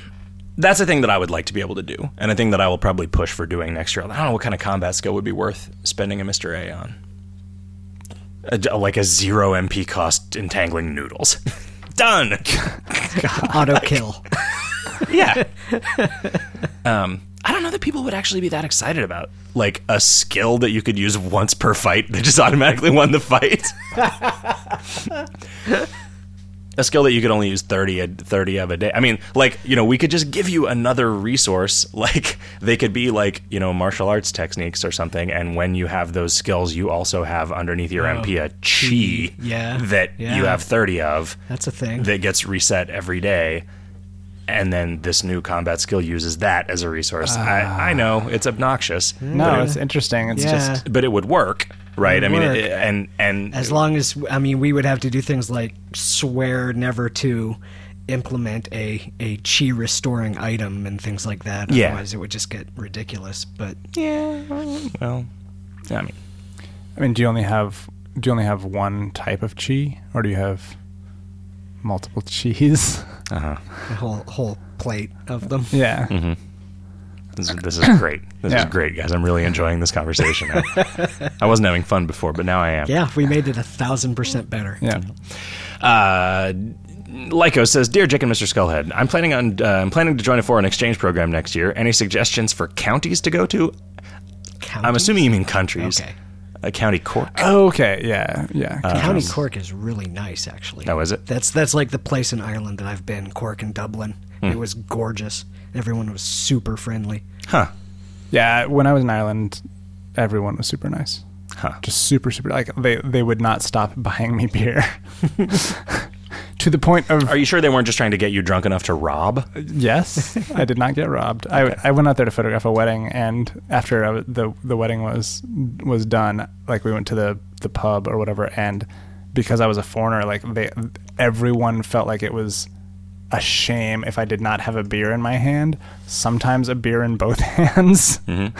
that's a thing that I would like to be able to do, and a thing that I will probably push for doing next year. I don't know what kind of combat skill would be worth spending a Mr. A on. A- like a zero MP cost entangling noodles. (laughs) Done. (laughs) Auto kill. (laughs) Yeah. um, I don't know that people would actually be that excited about like a skill that you could use once per fight that just automatically won the fight. A skill that you could only use 30, a, 30 of a day. I mean, like, you know, we could just give you another resource. (laughs) Like, they could be like, you know, martial arts techniques or something. And when you have those skills, you also have underneath your MP oh, a chi Yeah. that you have 30 of That's a thing. that gets reset every day and then this new combat skill uses that as a resource I, I ah. know it's obnoxious no, it's interesting. It's Yeah. just but it would work right i mean work. it, and and As long as I mean, we would have to do things like swear never to implement a a chi restoring item and things like that. Yeah. Otherwise, it would just get ridiculous. But Yeah. Well, I mean, I mean, do you only have do you only have one type of chi, or do you have multiple cheese? uh-huh. a whole whole plate of them. yeah. Mm-hmm. This, is- this is great. This Yeah. is great, guys. I'm really enjoying this conversation. I, (laughs) I wasn't having fun before, but now I am. Yeah, we made it a thousand percent better. Yeah. Uh, Lyco says, "Dear Jake and Mr. Skullhead, I'm planning on uh, I'm planning to join a foreign exchange program next year. Any suggestions for counties to go to? I'm assuming you mean countries. Okay. A county Cork. Okay. Yeah. Yeah. County Cork is really nice, actually. Oh, is it? That's that's like the place in Ireland that I've been, Cork and Dublin. Hmm. It was gorgeous. Everyone was super friendly. Huh? Yeah, when I was in Ireland, everyone was super nice. Huh? Just super, super. Like they, they would not stop buying me beer. (laughs) to the point of Are you sure they weren't just trying to get you drunk enough to rob? Uh, yes, I did not get robbed. I, I went out there to photograph a wedding, and after I w the the wedding was was done, like we went to the the pub or whatever, and because I was a foreigner, like they everyone felt like it was a shame if I did not have a beer in my hand. Sometimes a beer in both (laughs) hands, and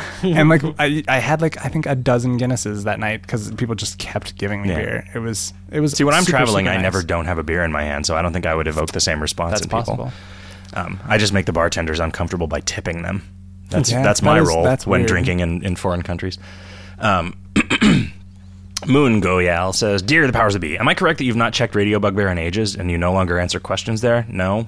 like (laughs) I, I had like I think a dozen Guinnesses that night because people just kept giving me Yeah. beer. It was it was See, when I'm super, traveling, super I never don't have a beer in my hand, so I don't think I would evoke the same response That's in people. possible. Um, I just make the bartenders uncomfortable by tipping them. That's Yeah, that's my is- role that's when weird. drinking in, in foreign countries. Um, (clears throat) (clears throat) Moon Goyal says, "Dear the powers that be, am I correct that you've not checked Radio Bugbear in ages and you no longer answer questions there? No,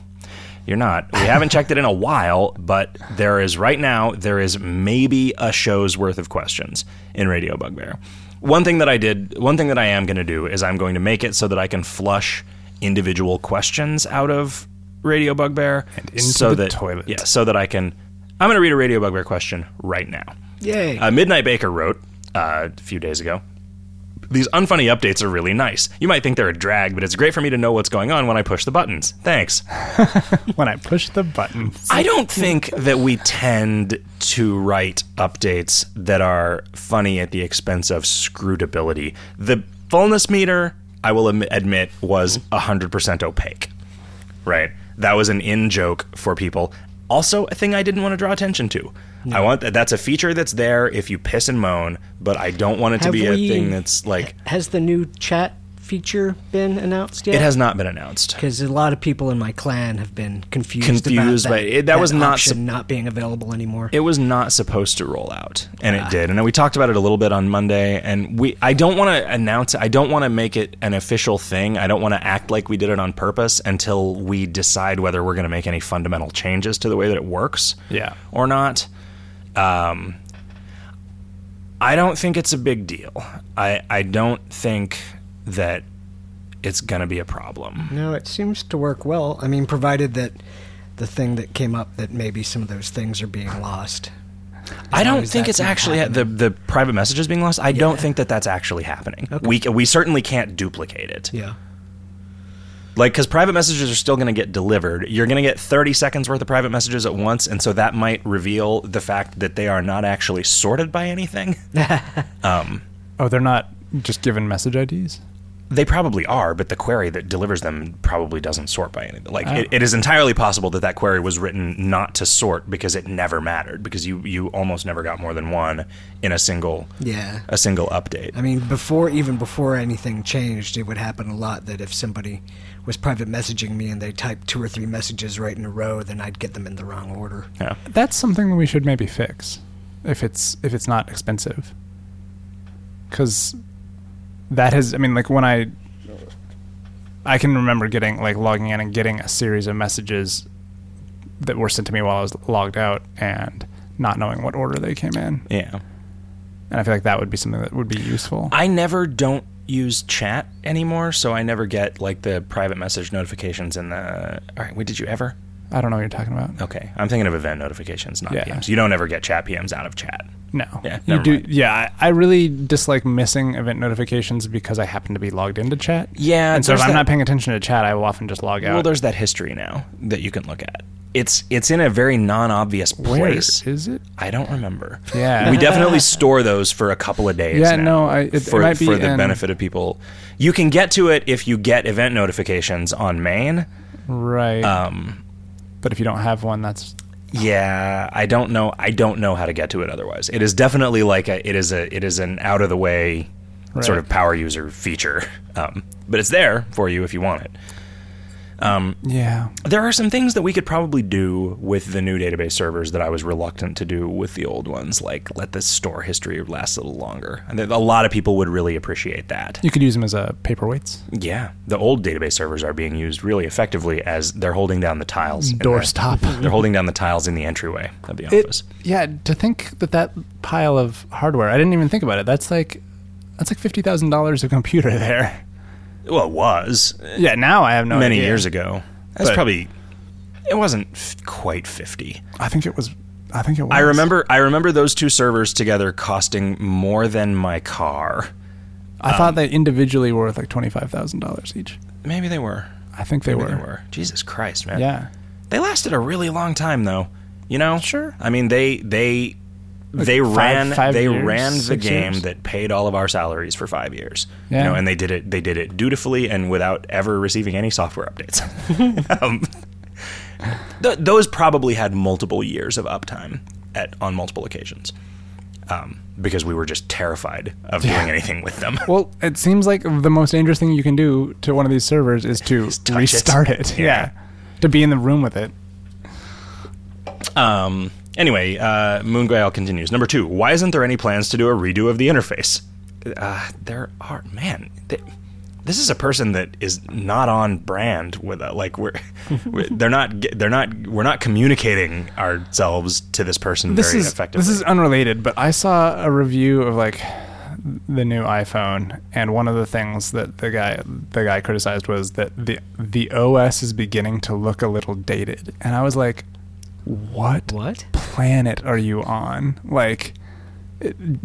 you're not. We haven't checked it in a while, but there is right now there is maybe a show's worth of questions in Radio Bugbear. One thing that I did, one thing that I am going to do is I'm going to make it so that I can flush individual questions out of Radio Bugbear And into so the that toilet. yeah, so that I can. I'm going to read a Radio Bugbear question right now. Yay! Uh, Midnight Baker wrote uh, a few days ago. These unfunny updates are really nice. You might think they're a drag, but it's great for me to know what's going on when I push the buttons. Thanks. (laughs) when I push the buttons. I don't think that we tend to write updates that are funny at the expense of scrutability. The fullness meter, I will admit, was 100% opaque. Right? That was an in joke for people. Also, a thing I didn't want to draw attention to. I want that. That's a feature that's there if you piss and moan, but I don't want it to Have be a thing that's like. Has the new chat feature been announced yet? It has not been announced. because a lot of people in my clan have been confused. Confused about by- that, it- that was not option sup- not being available anymore. it was not supposed to roll out and it ah. did and we talked about it a little bit on monday and we i don't want to announce it i don't want to make it an official thing i don't want to act like we did it on purpose until we decide whether we're going to make any fundamental changes to the way that it works Yeah. or not um, i don't think it's a big deal i i don't think that it's going to be a problem no, it seems to work well. I mean, provided that the thing that came up that maybe some of those things are being lost. I don't think it's actually the the private messages being lost. I don't think that that's actually happening. Okay. We we certainly can't duplicate it. Yeah. Like because private messages are still going to get delivered. You're going to get 30 seconds worth of private messages at once, and so that might reveal the fact that they are not actually sorted by anything. (laughs) Um, oh, they're not just given message IDs. They probably are, but the query that delivers them probably doesn't sort by anything. Like Oh. it, it is entirely possible that that query was written not to sort because it never mattered because you you almost never got more than one in a single Yeah. a single update. I mean, before even before anything changed, it would happen a lot that if somebody was private messaging me and they typed two or three messages right in a row, then I'd get them in the wrong order. yeah. That's something we should maybe fix, if it's if it's not expensive. Because that has, I mean, like when I, I can remember getting like logging in and getting a series of messages that were sent to me while I was logged out and not knowing what order they came in, Yeah. and I feel like that would be something that would be useful. I never don't use chat anymore, so I never get like the private message notifications in the. All right, wait, did you ever? I don't know what you're talking about. Okay, I'm thinking of event notifications, not Yeah. PMs. You don't ever get chat PMs out of chat. No. Yeah, You do. mind. Yeah, I, I really dislike missing event notifications because I happen to be logged into chat. Yeah, and so if I'm not paying attention to chat, I will often just log out. Well, there's that history now that you can look at. It's it's in a very non-obvious place. is it? I don't remember. Yeah. we definitely store those for a couple of days. Yeah, now no, I- it- it for, might be for the benefit of people. You can get to it if you get event notifications on main, Right. Um, but if you don't have one, that's yeah, I don't know. I don't know how to get to it otherwise. It is definitely like a. It is a. It is an out of the way sort of power user feature, um, but it's there for you if you want it. Um, yeah. there are some things that we could probably do with the new database servers that I was reluctant to do with the old ones, like let the store history last a little longer. And a lot of people would really appreciate that. You could use them as uh, paperweights. Yeah, the old database servers are being used really effectively as they're holding down the tiles. Doorstop. (laughs) They're holding down the tiles in the entryway of the It, office. yeah, to think that that pile of hardware, I didn't even think about it. That's like that's like fifty thousand dollars of computer (laughs) there. Well, it was Yeah, now I have no many idea. years ago. That's But- probably. It wasn't f- quite fifty. I think it was. I think it was. I remember. I remember those two servers together costing more than my car. I um, thought they individually were worth like twenty five thousand dollars each. Maybe they were. I think they Maybe were. they were. Jesus Christ, man. Yeah. They lasted a really long time, though. You know. Sure. I mean, they they Like they five- ran five they years, ran the game years? that paid all of our salaries for five years. You Yeah. know, and they did it. They did it dutifully and without ever receiving any software updates. (laughs) (laughs) um, th- those probably had multiple years of uptime at on multiple occasions. Um, because we were just terrified of doing Yeah. anything with them. (laughs) Well, it seems like the most dangerous thing you can do to one of these servers is to touch it. restart it. Yeah. Yeah. To be in the room with it. Um, anyway, uh, Moongrail continues. Number two, why isn't there any plans to do a redo of the interface? Uh, there are, man. They, this is a person that is not on brand with a, like we're, (laughs) we're they're not they're not we're not communicating ourselves to this person This very is effectively. this is unrelated, but I saw a review of like the new iPhone, and one of the things that the guy the guy criticized was that the the OS is beginning to look a little dated, and I was like, what What? planet are you on? Like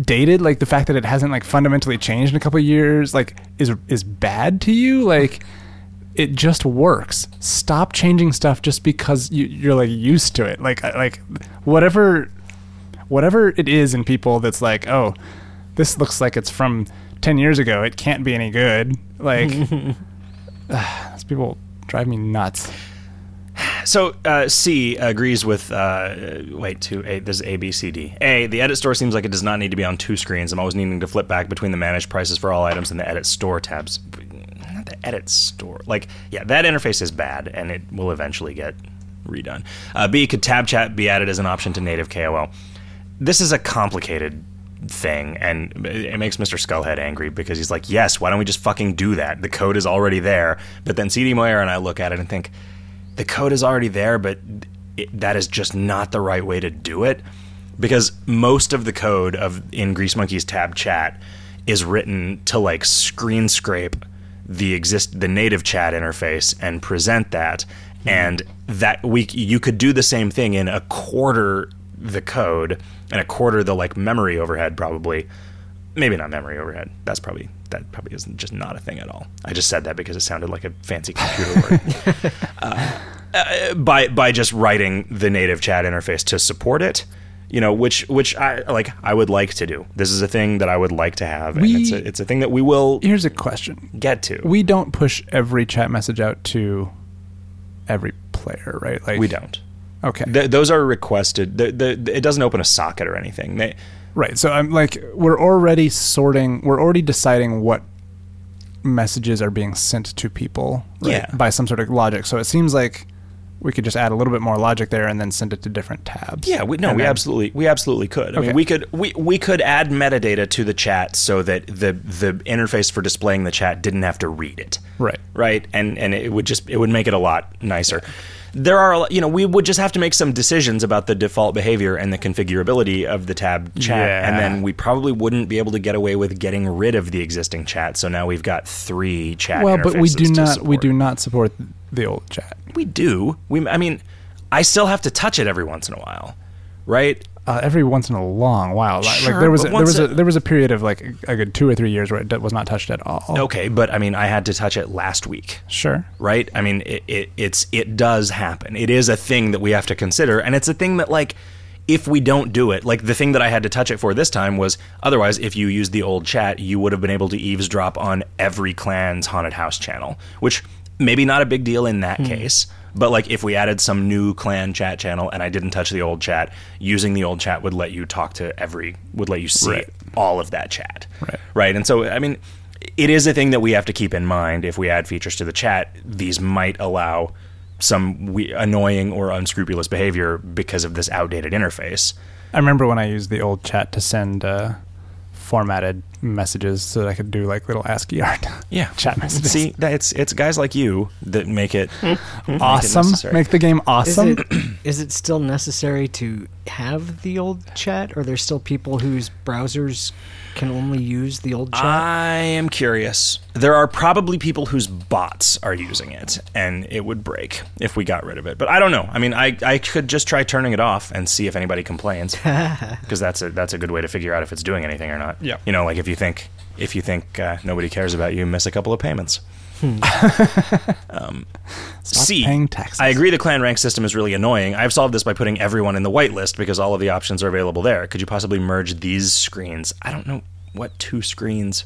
dated like the fact that it hasn't like fundamentally changed in a couple of years like is is bad to you? Like it just works. Stop changing stuff just because you, you're like used to it. Like like whatever whatever it is in people that's like oh this looks like it's from 10 years ago. It can't be any good. Like (laughs) (sighs) those people drive me nuts So uh, C agrees with. Uh, wait, two. A. This is A, B, C, D. A. The edit store seems like it does not need to be on two screens. I'm always needing to flip back between the manage prices for all items and the edit store tabs. Not the edit store. Like, yeah, that interface is bad, and it will eventually get redone. Uh, B. Could tab chat be added as an option to native KOL? This is a complicated thing, and it makes Mr. Skullhead angry because he's like, "Yes, why don't we just fucking do that? The code is already there." But then CD Moyer and I look at it and think the code is already there, but it, that is just not the right way to do it. Because most of the code of in Greasemonkey's tab chat is written to like screen scrape the exist the native chat interface and present that. Hmm. And that we you could do the same thing in a quarter the code and a quarter the like memory overhead probably maybe not memory overhead. That's probably that probably isn't just not a thing at all. I just said that because it sounded like a fancy computer word. (laughs) Uh, by by just writing the native chat interface to support it you know which which i like i would like to do. This is a thing that i would like to have and We- it's a, it's a thing that we will here's a question. get to. We don't push every chat message out to every player right? Like we don't. Okay. Th- those are requested. The, the, it doesn't open a socket or anything. They, Right. So I'm like, we're already sorting, we're already deciding what messages are being sent to people right, Yeah. by some sort of logic. So it seems like we could just add a little bit more logic there and then send it to different tabs. Yeah, we, no, And we then- absolutely, we absolutely could. I mean, we could, we, we could add metadata to the chat so that the the interface for displaying the chat didn't have to read it, Right. right? And and it would just, it would make it a lot nicer. There are, you know, we would just have to make some decisions about the default behavior and the configurability of the tab chat, Yeah. and then we probably wouldn't be able to get away with getting rid of the existing chat. So now we've got three chat. Well, but we do not, we do not support the old chat. We do. We, I mean, I still have to touch it every once in a while, right? Uh, every once in a long while, like, Sure, like there was a, there was a, there was a period of like a good two or three years where it was not touched at all. Okay, but I mean, I had to touch it last week, Sure. right? I mean, it, it it's it does happen. It is a thing that we have to consider, and it's a thing that like if we don't do it, like the thing that I had to touch it for this time was otherwise, if you used the old chat, you would have been able to eavesdrop on every clan's haunted house channel, which maybe not a big deal in Hmm. that case. But like if we added some new clan chat channel and I didn't touch the old chat, using the old chat would let you talk to every would let you see Right. all of that chat. Right. Right. And so I mean it is a thing that we have to keep in mind if we add features to the chat. These might allow some we- annoying or unscrupulous behavior because of this outdated interface. I remember when I used the old chat to send uh, formatted messages so that I could do like little ASCII art. (laughs) Yeah, Chat messages. See, that it's it's guys like you that hmm. make it awesome. necessary. Make the game Is awesome. it is it still necessary to have the old chat? Or are there still people whose browsers can only use the old chat? I am curious. There are probably people whose bots are using it, and it would break if we got rid of it. But I don't know. I mean, I, I could just try turning it off and see if anybody complains, (laughs) because that's a that's a good way to figure out if it's doing anything or not. Yeah. You know, like if you think if you think uh, nobody cares about you, miss a couple of payments. (laughs) um, C. taxes. I agree the clan rank system is really annoying. I've solved this by putting everyone in the whitelist because all of the options are available there. Could you possibly merge these screens? I don't know what two screens.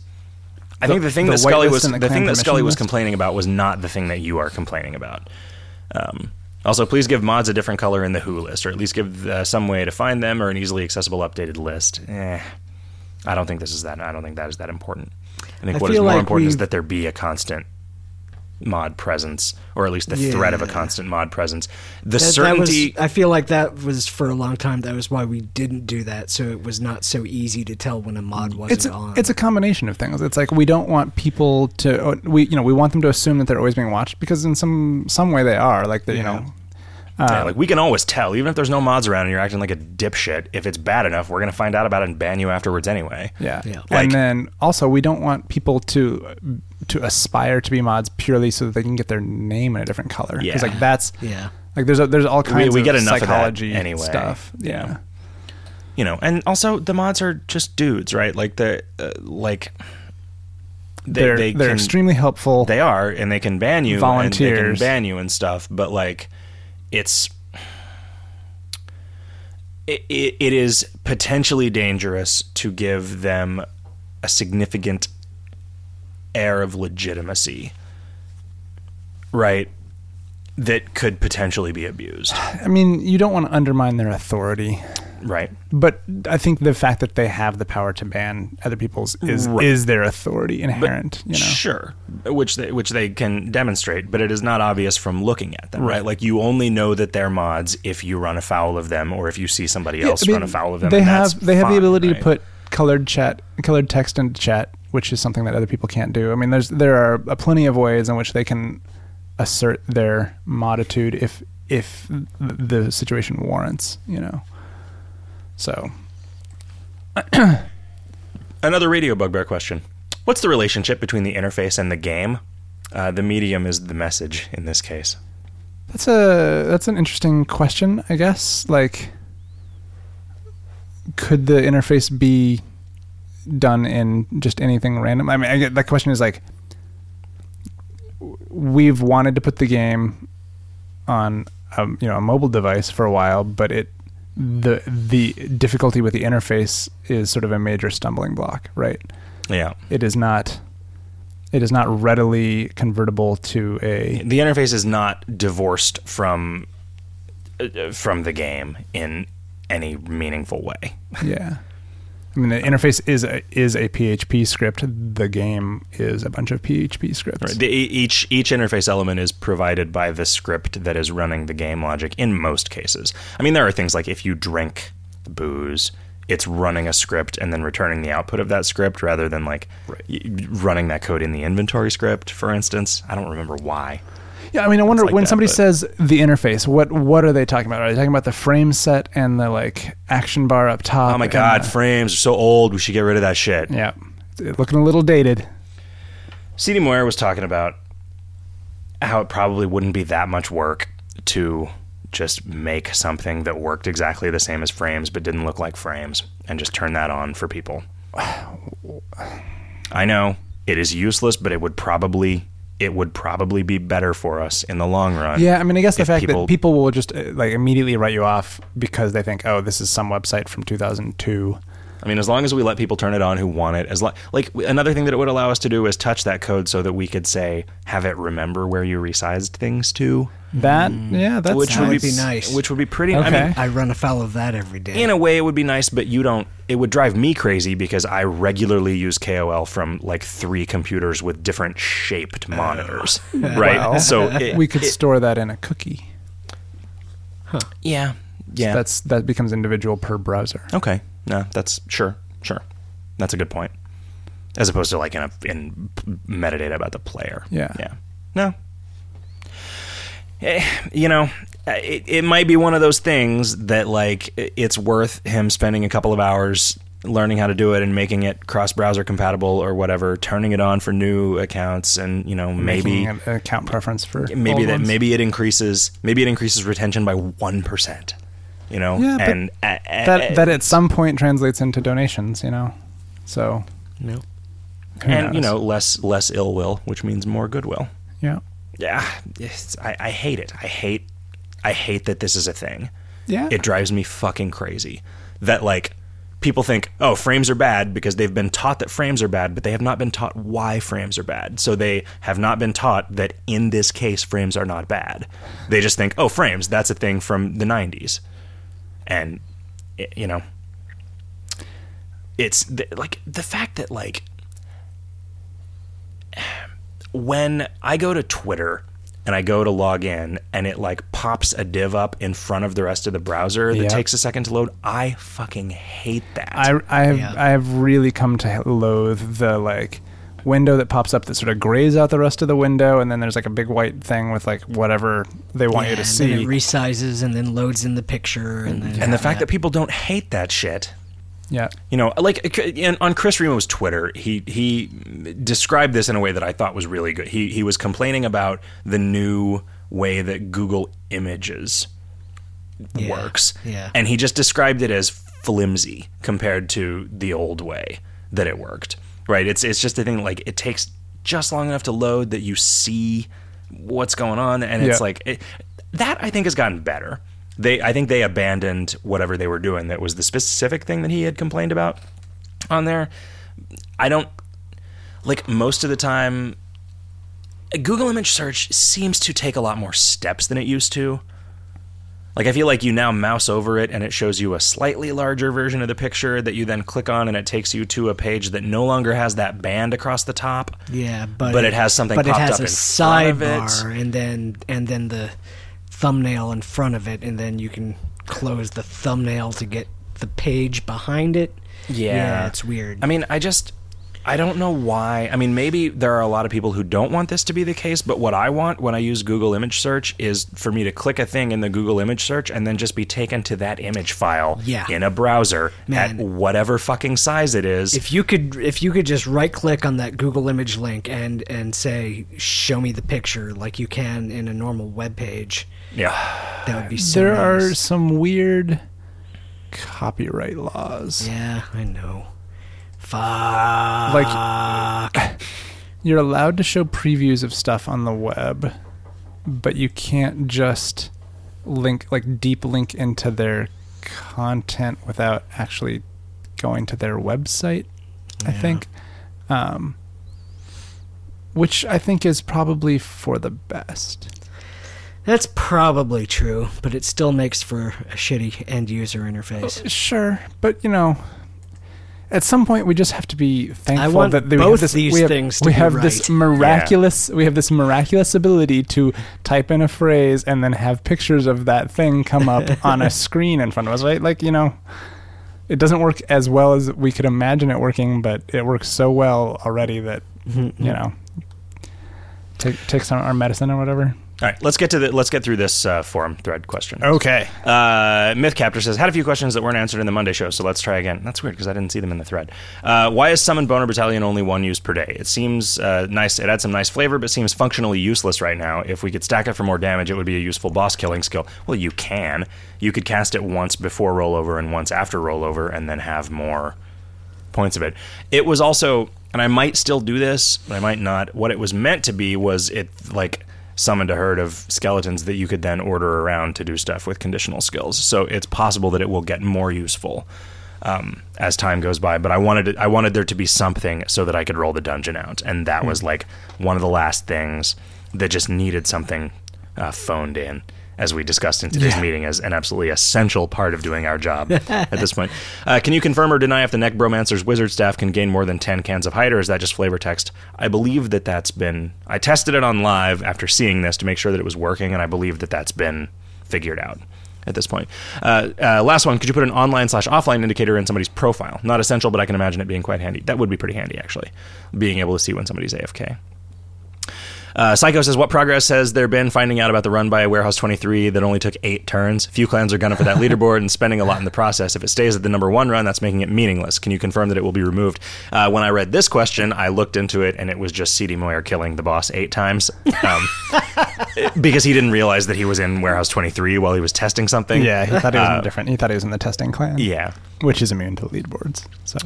I The- think the thing the that Scully was the, the thing that Scully permission was complaining about was not the thing that you are complaining about. Um, also, please give mods a different color in the Who list, or at least give uh, some way to find them or an easily accessible updated list. Eh, I don't think this is that. I don't think that is that important. I think I what is more like important is that there be a constant mod presence, or at least the threat of a constant mod presence. The That- that was- certainty. I feel like that was for a long time. That was why we didn't do that, so it was not so easy to tell when a mod wasn't it's a, on. it's a combination of things. It's like we don't want people to uh, we you know we want them to assume that they're always being watched because in some some way they are like the, you know uh, yeah, like we can always tell, even if there's no mods around and you're acting like a dipshit. If it's bad enough, we're gonna find out about it and ban you afterwards anyway. Yeah. Yeah. Like- and then also we don't want people to to aspire to be mods purely so that they can get their name in a different color. Yeah. Like that's yeah. like there's a, there's all kinds we of get enough of psychology anyway, stuff. you Yeah. You know, and also the mods are just dudes, right? Like the uh, like they, They're they they're can- extremely helpful. They are, and they can ban you. And they Volunteers. can ban you and stuff. But like, it's it, it, is potentially dangerous to give them a significant air of legitimacy, right? That could potentially be abused, I mean, you don't want to undermine their authority. Right? But I think the fact that they have the power to ban other people's is Right. is their authority inherent. you know, Sure, which they which they can demonstrate, but it is not obvious from looking at them, right? Right. Like you only know that they're mods if you run afoul of them, or if you see somebody Yeah, else I mean, run afoul of them. They have they have fine, the ability right? to put colored chat, colored text into chat, which is something that other people can't do. I mean, there's there are plenty of ways in which they can assert their moditude if if the situation warrants. You know, so (clears throat) Another radio bugbear question: What's the relationship between the interface and the game? Uh, the medium is the message in this case. that's a that's an interesting question. I guess like could the interface be done in just anything random? I mean, I get that question is like we've wanted to put the game on um, you know a mobile device for a while, but it the the difficulty with the interface is sort of a major stumbling block, right? Yeah, It is not it is not readily convertible to a the interface is not divorced from uh, from the game in any meaningful way. yeah. I mean, the uh, interface is a, is a PHP script. The game is a bunch of PHP scripts. Right. The, each each interface element is provided by the script that is running the game logic in most cases. I mean, there are things like if you drink booze, it's running a script and then returning the output of that script rather than like y- running that code in the inventory script, for instance. I don't remember why. Yeah, I mean, I wonder like when that, somebody but- says the interface, what what are they talking about? Are they talking about the frame set and the like action bar up top? Oh my god, the- frames are so old. We should get rid of that shit. yeah, it's looking a little dated. CD Moyer was talking about how it probably wouldn't be that much work to just make something that worked exactly the same as frames but didn't look like frames and just turn that on for people. (sighs) I know it is useless, but it would probably it would probably be better for us in the long run. Yeah, I mean, I guess the fact people- that people will just uh, like immediately write you off because they think, oh, this is some website from 2002. I mean, as long as we let people turn it on who want it, as lo- like another thing that it would allow us to do is touch that code so that we could say have it remember where you resized things to, That yeah, that's which would would be be nice. Which would be pretty. I Okay. mean, I run afoul of that every day. in a way, it would be nice, but you don't. It would drive me crazy because I regularly use KOL from like three computers with different shaped monitors, (laughs) right? Well, so it, we could it- store that in a cookie. yeah, yeah. That's that becomes individual per browser. Okay. No, that's sure, sure. That's a good point. As opposed to like in a in metadata about the player. Yeah. Yeah. No. Eh, You know, it, it might be one of those things that like it's worth him spending a couple of hours learning how to do it and making it cross browser compatible or whatever, turning it on for new accounts and, you know, maybe an account preference for maybe that ones. maybe it increases maybe it increases retention by 1%. You know, Yeah, and uh, uh, that that at some point translates into donations. You know, so no. and you know less less ill will, which means more goodwill. yeah, Yeah, I, I hate it. I hate I hate that this is a thing. yeah. It drives me fucking crazy that like people think oh frames are bad because they've been taught that frames are bad, but they have not been taught why frames are bad. So they have not been taught that in this case frames are not bad. They just think oh frames that's a thing from the '90s, and you know it's the, like the fact that like (sighs) when I go to Twitter and I go to log in and it like pops a div up in front of the rest of the browser that Yep. takes a second to load, I fucking hate that. I I have Yeah. I have really come to loathe the like window that pops up that sort of grays out the rest of the window, and then there's like a big white thing with like whatever they want you to and see. Then it resizes and then loads in the picture and then and the fact that people don't hate that shit. Yeah, You know, like on Chris Remo's Twitter, he he described this in a way that I thought was really good. He he was complaining about the new way that Google Images Yeah, works, yeah. and he just described it as flimsy compared to the old way that it worked. Right? It's it's just a thing like it takes just long enough to load that you see what's going on, and it's Yeah. like it, that. I think has gotten better. They I think they abandoned whatever they were doing that was the specific thing that he had complained about on there. I don't like most of the time. Google image search seems to take a lot more steps than it used to. Like I feel like you now mouse over it and it shows you a slightly larger version of the picture that you then click on and it takes you to a page that no longer has that band across the top. Yeah, but But it has something But it has up a in front of it. sidebar, and then and then the thumbnail in front of it, and then you can close the thumbnail to get the page behind it. Yeah. yeah, it's weird. I mean, I just I don't know why. I mean, maybe there are a lot of people who don't want this to be the case, but what I want when I use Google image search is for me to click a thing in the Google image search and then just be taken to that image file Yeah. in a browser at whatever fucking size it is. if you could, if you could just right click on that Google image link and and say, "Show me the picture," like you can in a normal web page, yeah. that would be so. there are some weird copyright laws. Yeah, I know. Fuck. Like (laughs) you're allowed to show previews of stuff on the web, but you can't just link like deep link into their content without actually going to their website. I think, um, which I think is probably for the best. That's probably true, but it still makes for a shitty end user interface. Oh, sure, but you know, at some point we just have to be thankful want that we both have this, these we have, things to we be have this right. miraculous we have this miraculous ability to type in a phrase and then have pictures of that thing come up (laughs) on a screen in front of us, right? Like you know, it doesn't work as well as we could imagine it working, but it works so well already that mm-hmm. you know, take take some our medicine or whatever. All right, let's get to the let's get through this uh, forum thread question. Okay. Uh, Myth Captor says had a few questions that weren't answered in the Monday show, so let's try again. That's weird because I didn't see them in the thread. Uh, why is Summon Boner Battalion only one use per day? It seems uh, nice. It adds some nice flavor, but seems functionally useless right now. If we could stack it for more damage, it would be a useful boss killing skill. Well, you can. You could cast it once before rollover and once after rollover, and then have more points of it. It was also, and I might still do this, but I might not. What it was meant to be was it like summoned a herd of skeletons that you could then order around to do stuff with conditional skills. So it's possible that it will get more useful. um, as time goes by. But I wanted it, I wanted there to be something so that I could roll the dungeon out, and that was like one of the last things that just needed something uh, phoned in. As we discussed in today's Yeah. meeting, as an absolutely essential part of doing our job (laughs) at this point. Uh, can you confirm or deny if the Necbromancer's wizard staff can gain more than 10 cans of Hyde, or is that just flavor text? I believe that that's been. I tested it on live after seeing this to make sure that it was working, and I believe that that's been figured out at this point. Uh, uh, last one, could you put an online slash offline indicator in somebody's profile? Not essential, but I can imagine it being quite handy. That would be pretty handy, actually, being able to see when somebody's AFK. Uh, Psycho says, "What progress has there been finding out about the run by Warehouse 23 that only took eight turns? Few clans are gunning for that leaderboard and spending a lot in the process. If it stays at the number one run, that's making it meaningless. Can you confirm that it will be removed?" Uh, when I read this question, I looked into it, and it was just CD Moyer killing the boss eight times um, (laughs) because he didn't realize that he was in Warehouse 23 while he was testing something. Yeah, he thought he was in Uh, different. He thought he was in the testing clan. Yeah. which is immune to leaderboards. So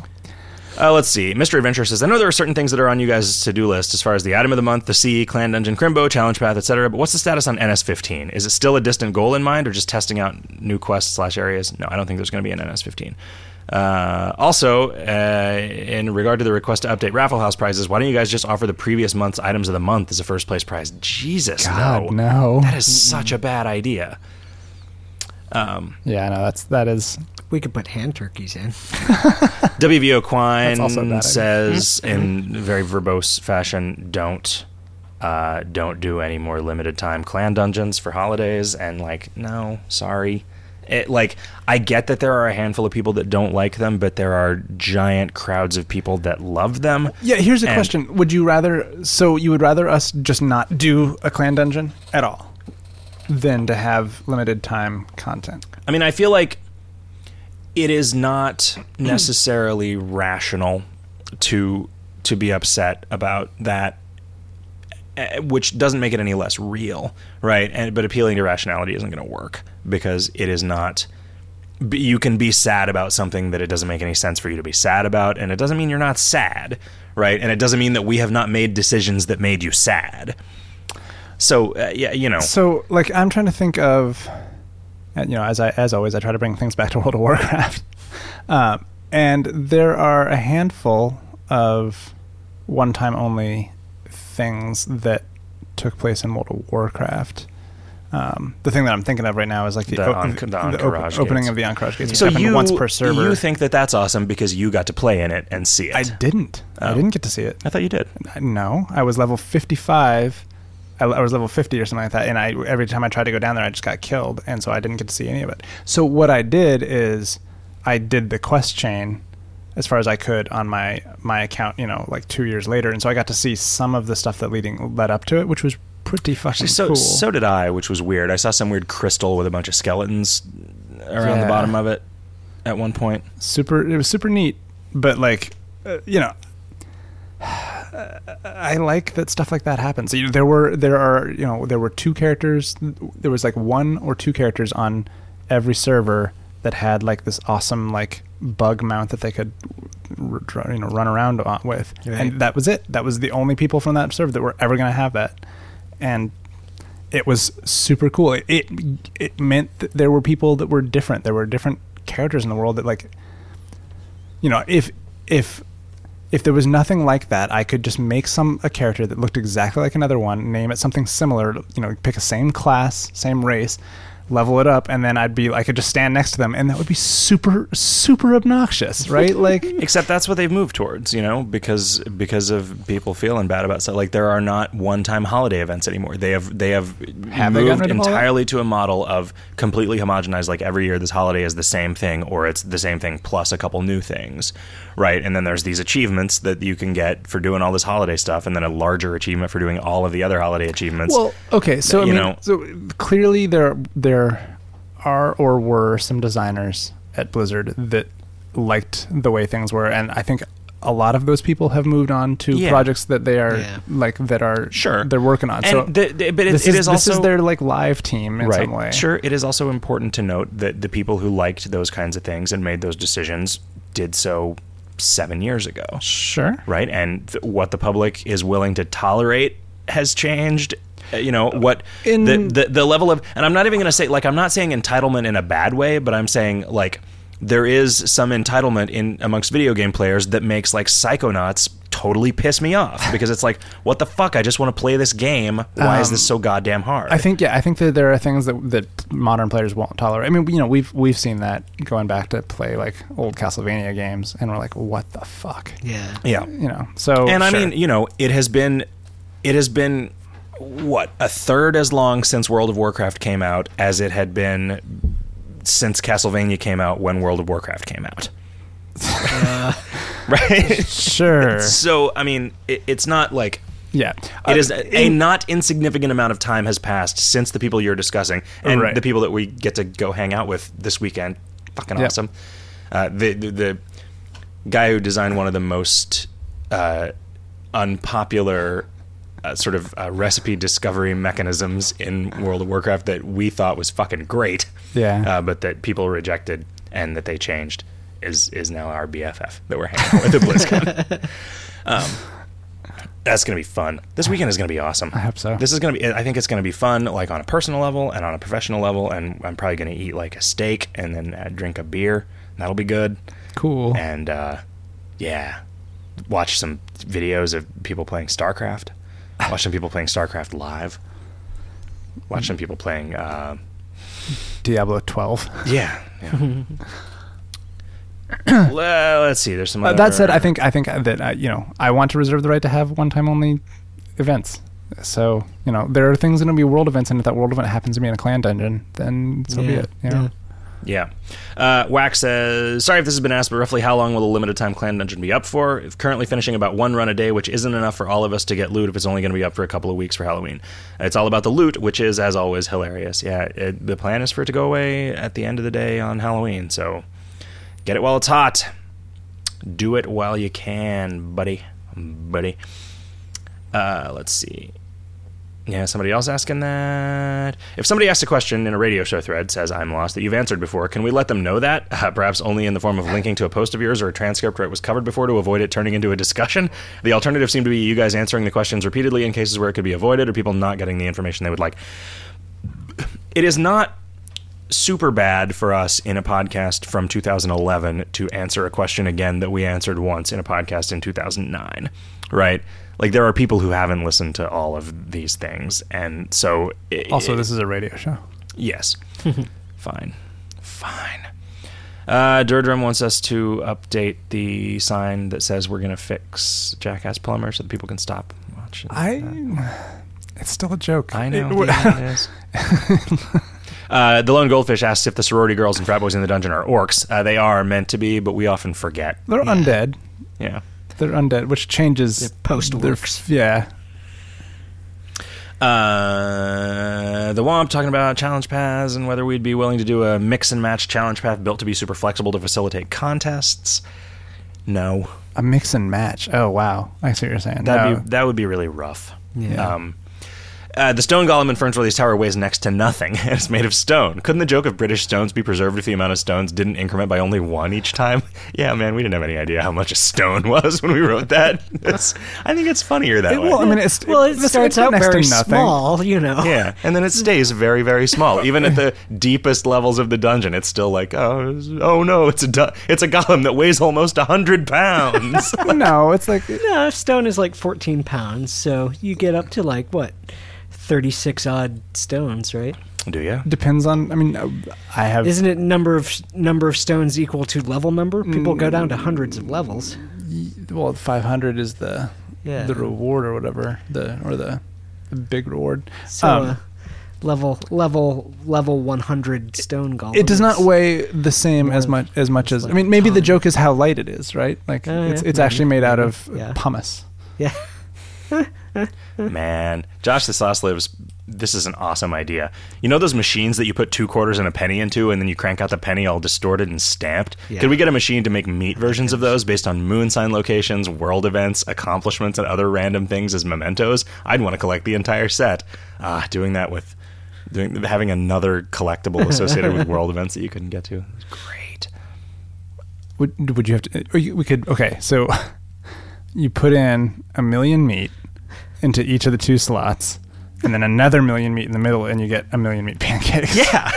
Uh, let's see. Mystery Adventure says, I know there are certain things that are on you guys' to do list as far as the item of the month, the sea, clan dungeon, crimbo, challenge path, etc. But what's the status on NS15? Is it still a distant goal in mind, or just testing out new quests slash areas? No, I don't think there's going to be an NS15. Uh, also, uh, in regard to the request to update Raffle House prizes, why don't you guys just offer the previous month's items of the month as a first place prize? Jesus, God, no. no. That is such a bad idea. Um, yeah, no, that's that is We could put hand turkeys in. (laughs) WVO Quine That's also a says in very verbose fashion, don't uh, don't do any more limited time clan dungeons for holidays. And like, no, sorry. It, like, I get that there are a handful of people that don't like them, but there are giant crowds of people that love them. Yeah, here's a question. Would you rather so you would rather us just not do a clan dungeon at all than to have limited time content? I mean, I feel like it is not necessarily rational to to be upset about that, eh, which doesn't make it any less real, right? And but appealing to rationality isn't going to work because it is not. You can be sad about something that it doesn't make any sense for you to be sad about, and it doesn't mean you're not sad, right? And it doesn't mean that we have not made decisions that made you sad. So uh, yeah, you know, So, like, I'm trying to think of, you know, as I as always, I try to bring things back to (laughs) World of Warcraft, um, and there are a handful of one-time only things that took place in World of Warcraft. Um, the thing that I'm thinking of right now is like the, The on- the the op- opening of the Ahn'Qiraj gates. So happened you once per server. you think that that's awesome because you got to play in it and see it. I didn't. I Oh. didn't get to see it. I thought you did. No, I was level 55. I, I was level 50 or something like that, and I every time I tried to go down there, I just got killed, and so I didn't get to see any of it. So what I did is I did the quest chain as far as I could on my my account, you know, like two years later, and so I got to see some of the stuff that leading led up to it, which was pretty fucking So cool. so did I, which was weird. I saw some weird crystal with a bunch of skeletons around the bottom of it at one point. super it was super neat but like uh, you know I like that stuff like that happens. There were there are you know there were two characters. There was like one or two characters on every server that had like this awesome like bug mount that they could you know run around on with, Right. and that was it. That was the only people from that server that were ever going to have that, and it was super cool. It, it it meant that there were people that were different. There were different characters in the world that like you know if if if there was nothing like that, I could just make some a character that looked exactly like another one, name it something similar, you know, pick a same class, same race, level it up, and then I'd be I could just stand next to them, and that would be super super obnoxious, right? (laughs) Like Except that's what they've moved towards, you know, because because of people feeling bad about stuff. Like there are not one-time holiday events anymore. They have they have, Have moved rid of all that? entirely to a model of completely homogenized. Like every year, this holiday is the same thing, or it's the same thing plus a couple new things, right? And then there's these achievements that you can get for doing all this holiday stuff, and then a larger achievement for doing all of the other holiday achievements. Well, okay, so I you mean, know- so clearly there there are or were some designers at Blizzard that liked the way things were, and I think a lot of those people have moved on to Yeah. projects that they are Yeah. like that are Sure. they're working on. and so the, the- but it, this it is, is also this is their like live team in right. some way. Sure, it is also important to note that the people who liked those kinds of things and made those decisions did so seven years ago, Sure. right? And th- what the public is willing to tolerate has changed. Uh, You know what In- the, the the level of, and I'm not even going to say like I'm not saying entitlement in a bad way, but I'm saying like there is some entitlement in amongst video game players that makes like Psychonauts totally piss me off (laughs) because it's like, what the fuck? I just want to play this game. Why is Um, this so goddamn hard? I think yeah, I think that there are things that that modern players won't tolerate. I mean, you know, we've we've seen that going back to play like old Castlevania games, and we're like, what the fuck, Yeah. yeah. you know? So and I sure. mean, you know, it has been, it has been, what a third as long since World of Warcraft came out as it had been since Castlevania came out when World of Warcraft came out. (laughs) right. sure, so I mean, it, it's not like yeah, it is Uh, a, a not insignificant amount of time has passed since the people you're discussing and Right. the people that we get to go hang out with this weekend. Fucking Yep. awesome. Uh, the, the the guy who designed one of the most uh, unpopular uh, sort of uh, recipe discovery mechanisms in World of Warcraft that we thought was fucking great, Yeah. uh, but that people rejected and that they changed is is now our BFF that we're hanging out with at BlizzCon. (laughs) um, that's gonna be fun. This weekend is gonna be awesome. I hope so. This is gonna be. I think it's gonna be fun, like on a personal level and on a professional level. And I'm probably gonna eat like a steak and then uh, drink a beer. That'll be good. cool. And uh, yeah, watch some videos of people playing StarCraft. Watch some people playing StarCraft live. Watch some people playing. Uh, Diablo twelve. yeah. yeah. (laughs) well, let's see. There's some. Uh, that said, I think I think that uh, you know I want to reserve the right to have one time only events. So you know there are things that to be world events, and if that world event happens to be in a clan dungeon, then so be it. You know? yeah. Yeah. Uh, Wax says, sorry if this has been asked, but roughly how long will the limited time clan dungeon be up for? If currently finishing about one run a day, which isn't enough for all of us to get loot if it's only going to be up for a couple of weeks for Halloween. It's all about the loot, which is, as always, hilarious. Yeah, it, the plan is for it to go away at the end of the day on Halloween, so get it while it's hot. Do it while you can, buddy. Buddy. Uh, let's see. Yeah, somebody else asking that. If somebody asks a question in a radio show thread, says I'm lost, that you've answered before, can we let them know that? Uh, perhaps only in the form of linking to a post of yours or a transcript where it was covered before to avoid it turning into a discussion. The alternative seemed to be you guys answering the questions repeatedly in cases where it could be avoided or people not getting the information they would like. It is not super bad for us in a podcast from 2011 to answer a question again that we answered once in a podcast in 2009, right? Like there are people who haven't listened to all of these things, and so it, Also, this is a radio show. yes, (laughs) fine, fine. Uh, Durdrum wants us to update the sign that says we're going to fix Jackass Plumber so that people can stop watching. I. that. (laughs) It's still a joke. I know. It- yeah, it is. (laughs) Uh, the lone goldfish asks if the sorority girls and frat boys in the dungeon are orcs. Uh, they are meant to be, but we often forget. They're Yeah. undead. Yeah. They're undead, which changes They're post-orcs. their- Yeah. Uh, the Womp talking about challenge paths and whether we'd be willing to do a mix and match challenge path built to be super flexible to facilitate contests. No, A mix and match. Oh wow, I see what you're saying. that'd No. be that would be really rough. Yeah. Um, uh, the stone golem in Ferns Tower weighs next to nothing, (laughs) and it's made of stone. Couldn't the joke of British stones be preserved if the amount of stones didn't increment by only one each time? (laughs) yeah, man, we didn't have any idea how much a stone (laughs) was when we wrote that. It's, I think it's funnier that It- way. well, I mean, it's well, it it's- starts it's out very small, you know. Yeah, and then it stays very, very small. Even at the deepest levels of the dungeon, it's still like, oh, oh no, it's a du- it's a golem that weighs almost hundred pounds. no, it's like No, stone is like 14 pounds, so you get up to like what, 36 odd stones, right? Do you? depends on. I mean, uh, I have. Isn't it number of number of stones equal to level number? People go down to hundreds of levels. well, 500 is the Yeah. the reward or whatever the or the, the big reward. So Um, uh, level level level 100 stone golem. it does not weigh the same as much as much as. it's I mean, maybe the joke is how light it is, right? Like Oh, it's yeah, it's maybe, actually made out of yeah. pumice. Yeah. (laughs) (laughs) Man, Josh the Sauce lives. This is an awesome idea. You know those machines that you put two quarters and a penny into, and then you crank out the penny all distorted and stamped. Yeah. Could we get a machine to make meat versions of those based on moon sign locations, world events, accomplishments, and other random things as mementos? I'd want to collect the entire set. Ah, doing that with doing having another collectible (laughs) associated with world events that you couldn't get to. Great. Would would you have to? Or you, we could. Okay, so (laughs) you put in a million meat into each of the two slots, and then another million meat in the middle, and you get a million meat (laughs) pancakes. Yeah,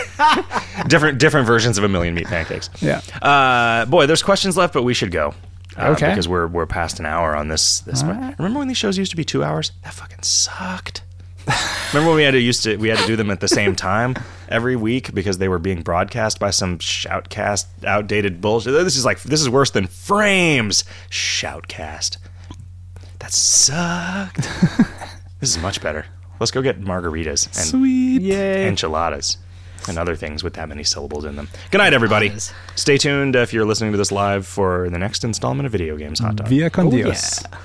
(laughs) different different versions of a million meat pancakes. Yeah. Uh, boy, there's questions left, but we should go. Uh, Okay. Because we're we're past an hour on this. This one. Remember when these shows used to be two hours? That fucking sucked. (laughs) Remember when we had to used to we had to do them at the same time every week because they were being broadcast by some shoutcast outdated bullshit. This is like this is worse than Frames shoutcast. That sucked. (laughs) this is much better. Let's go get margaritas and Sweet. Yay. enchiladas and other things with that many syllables in them. Good night, everybody. Stay tuned if you're listening to this live for the next installment of Video Games Hot Dog. Via con Oh, Dios. yeah.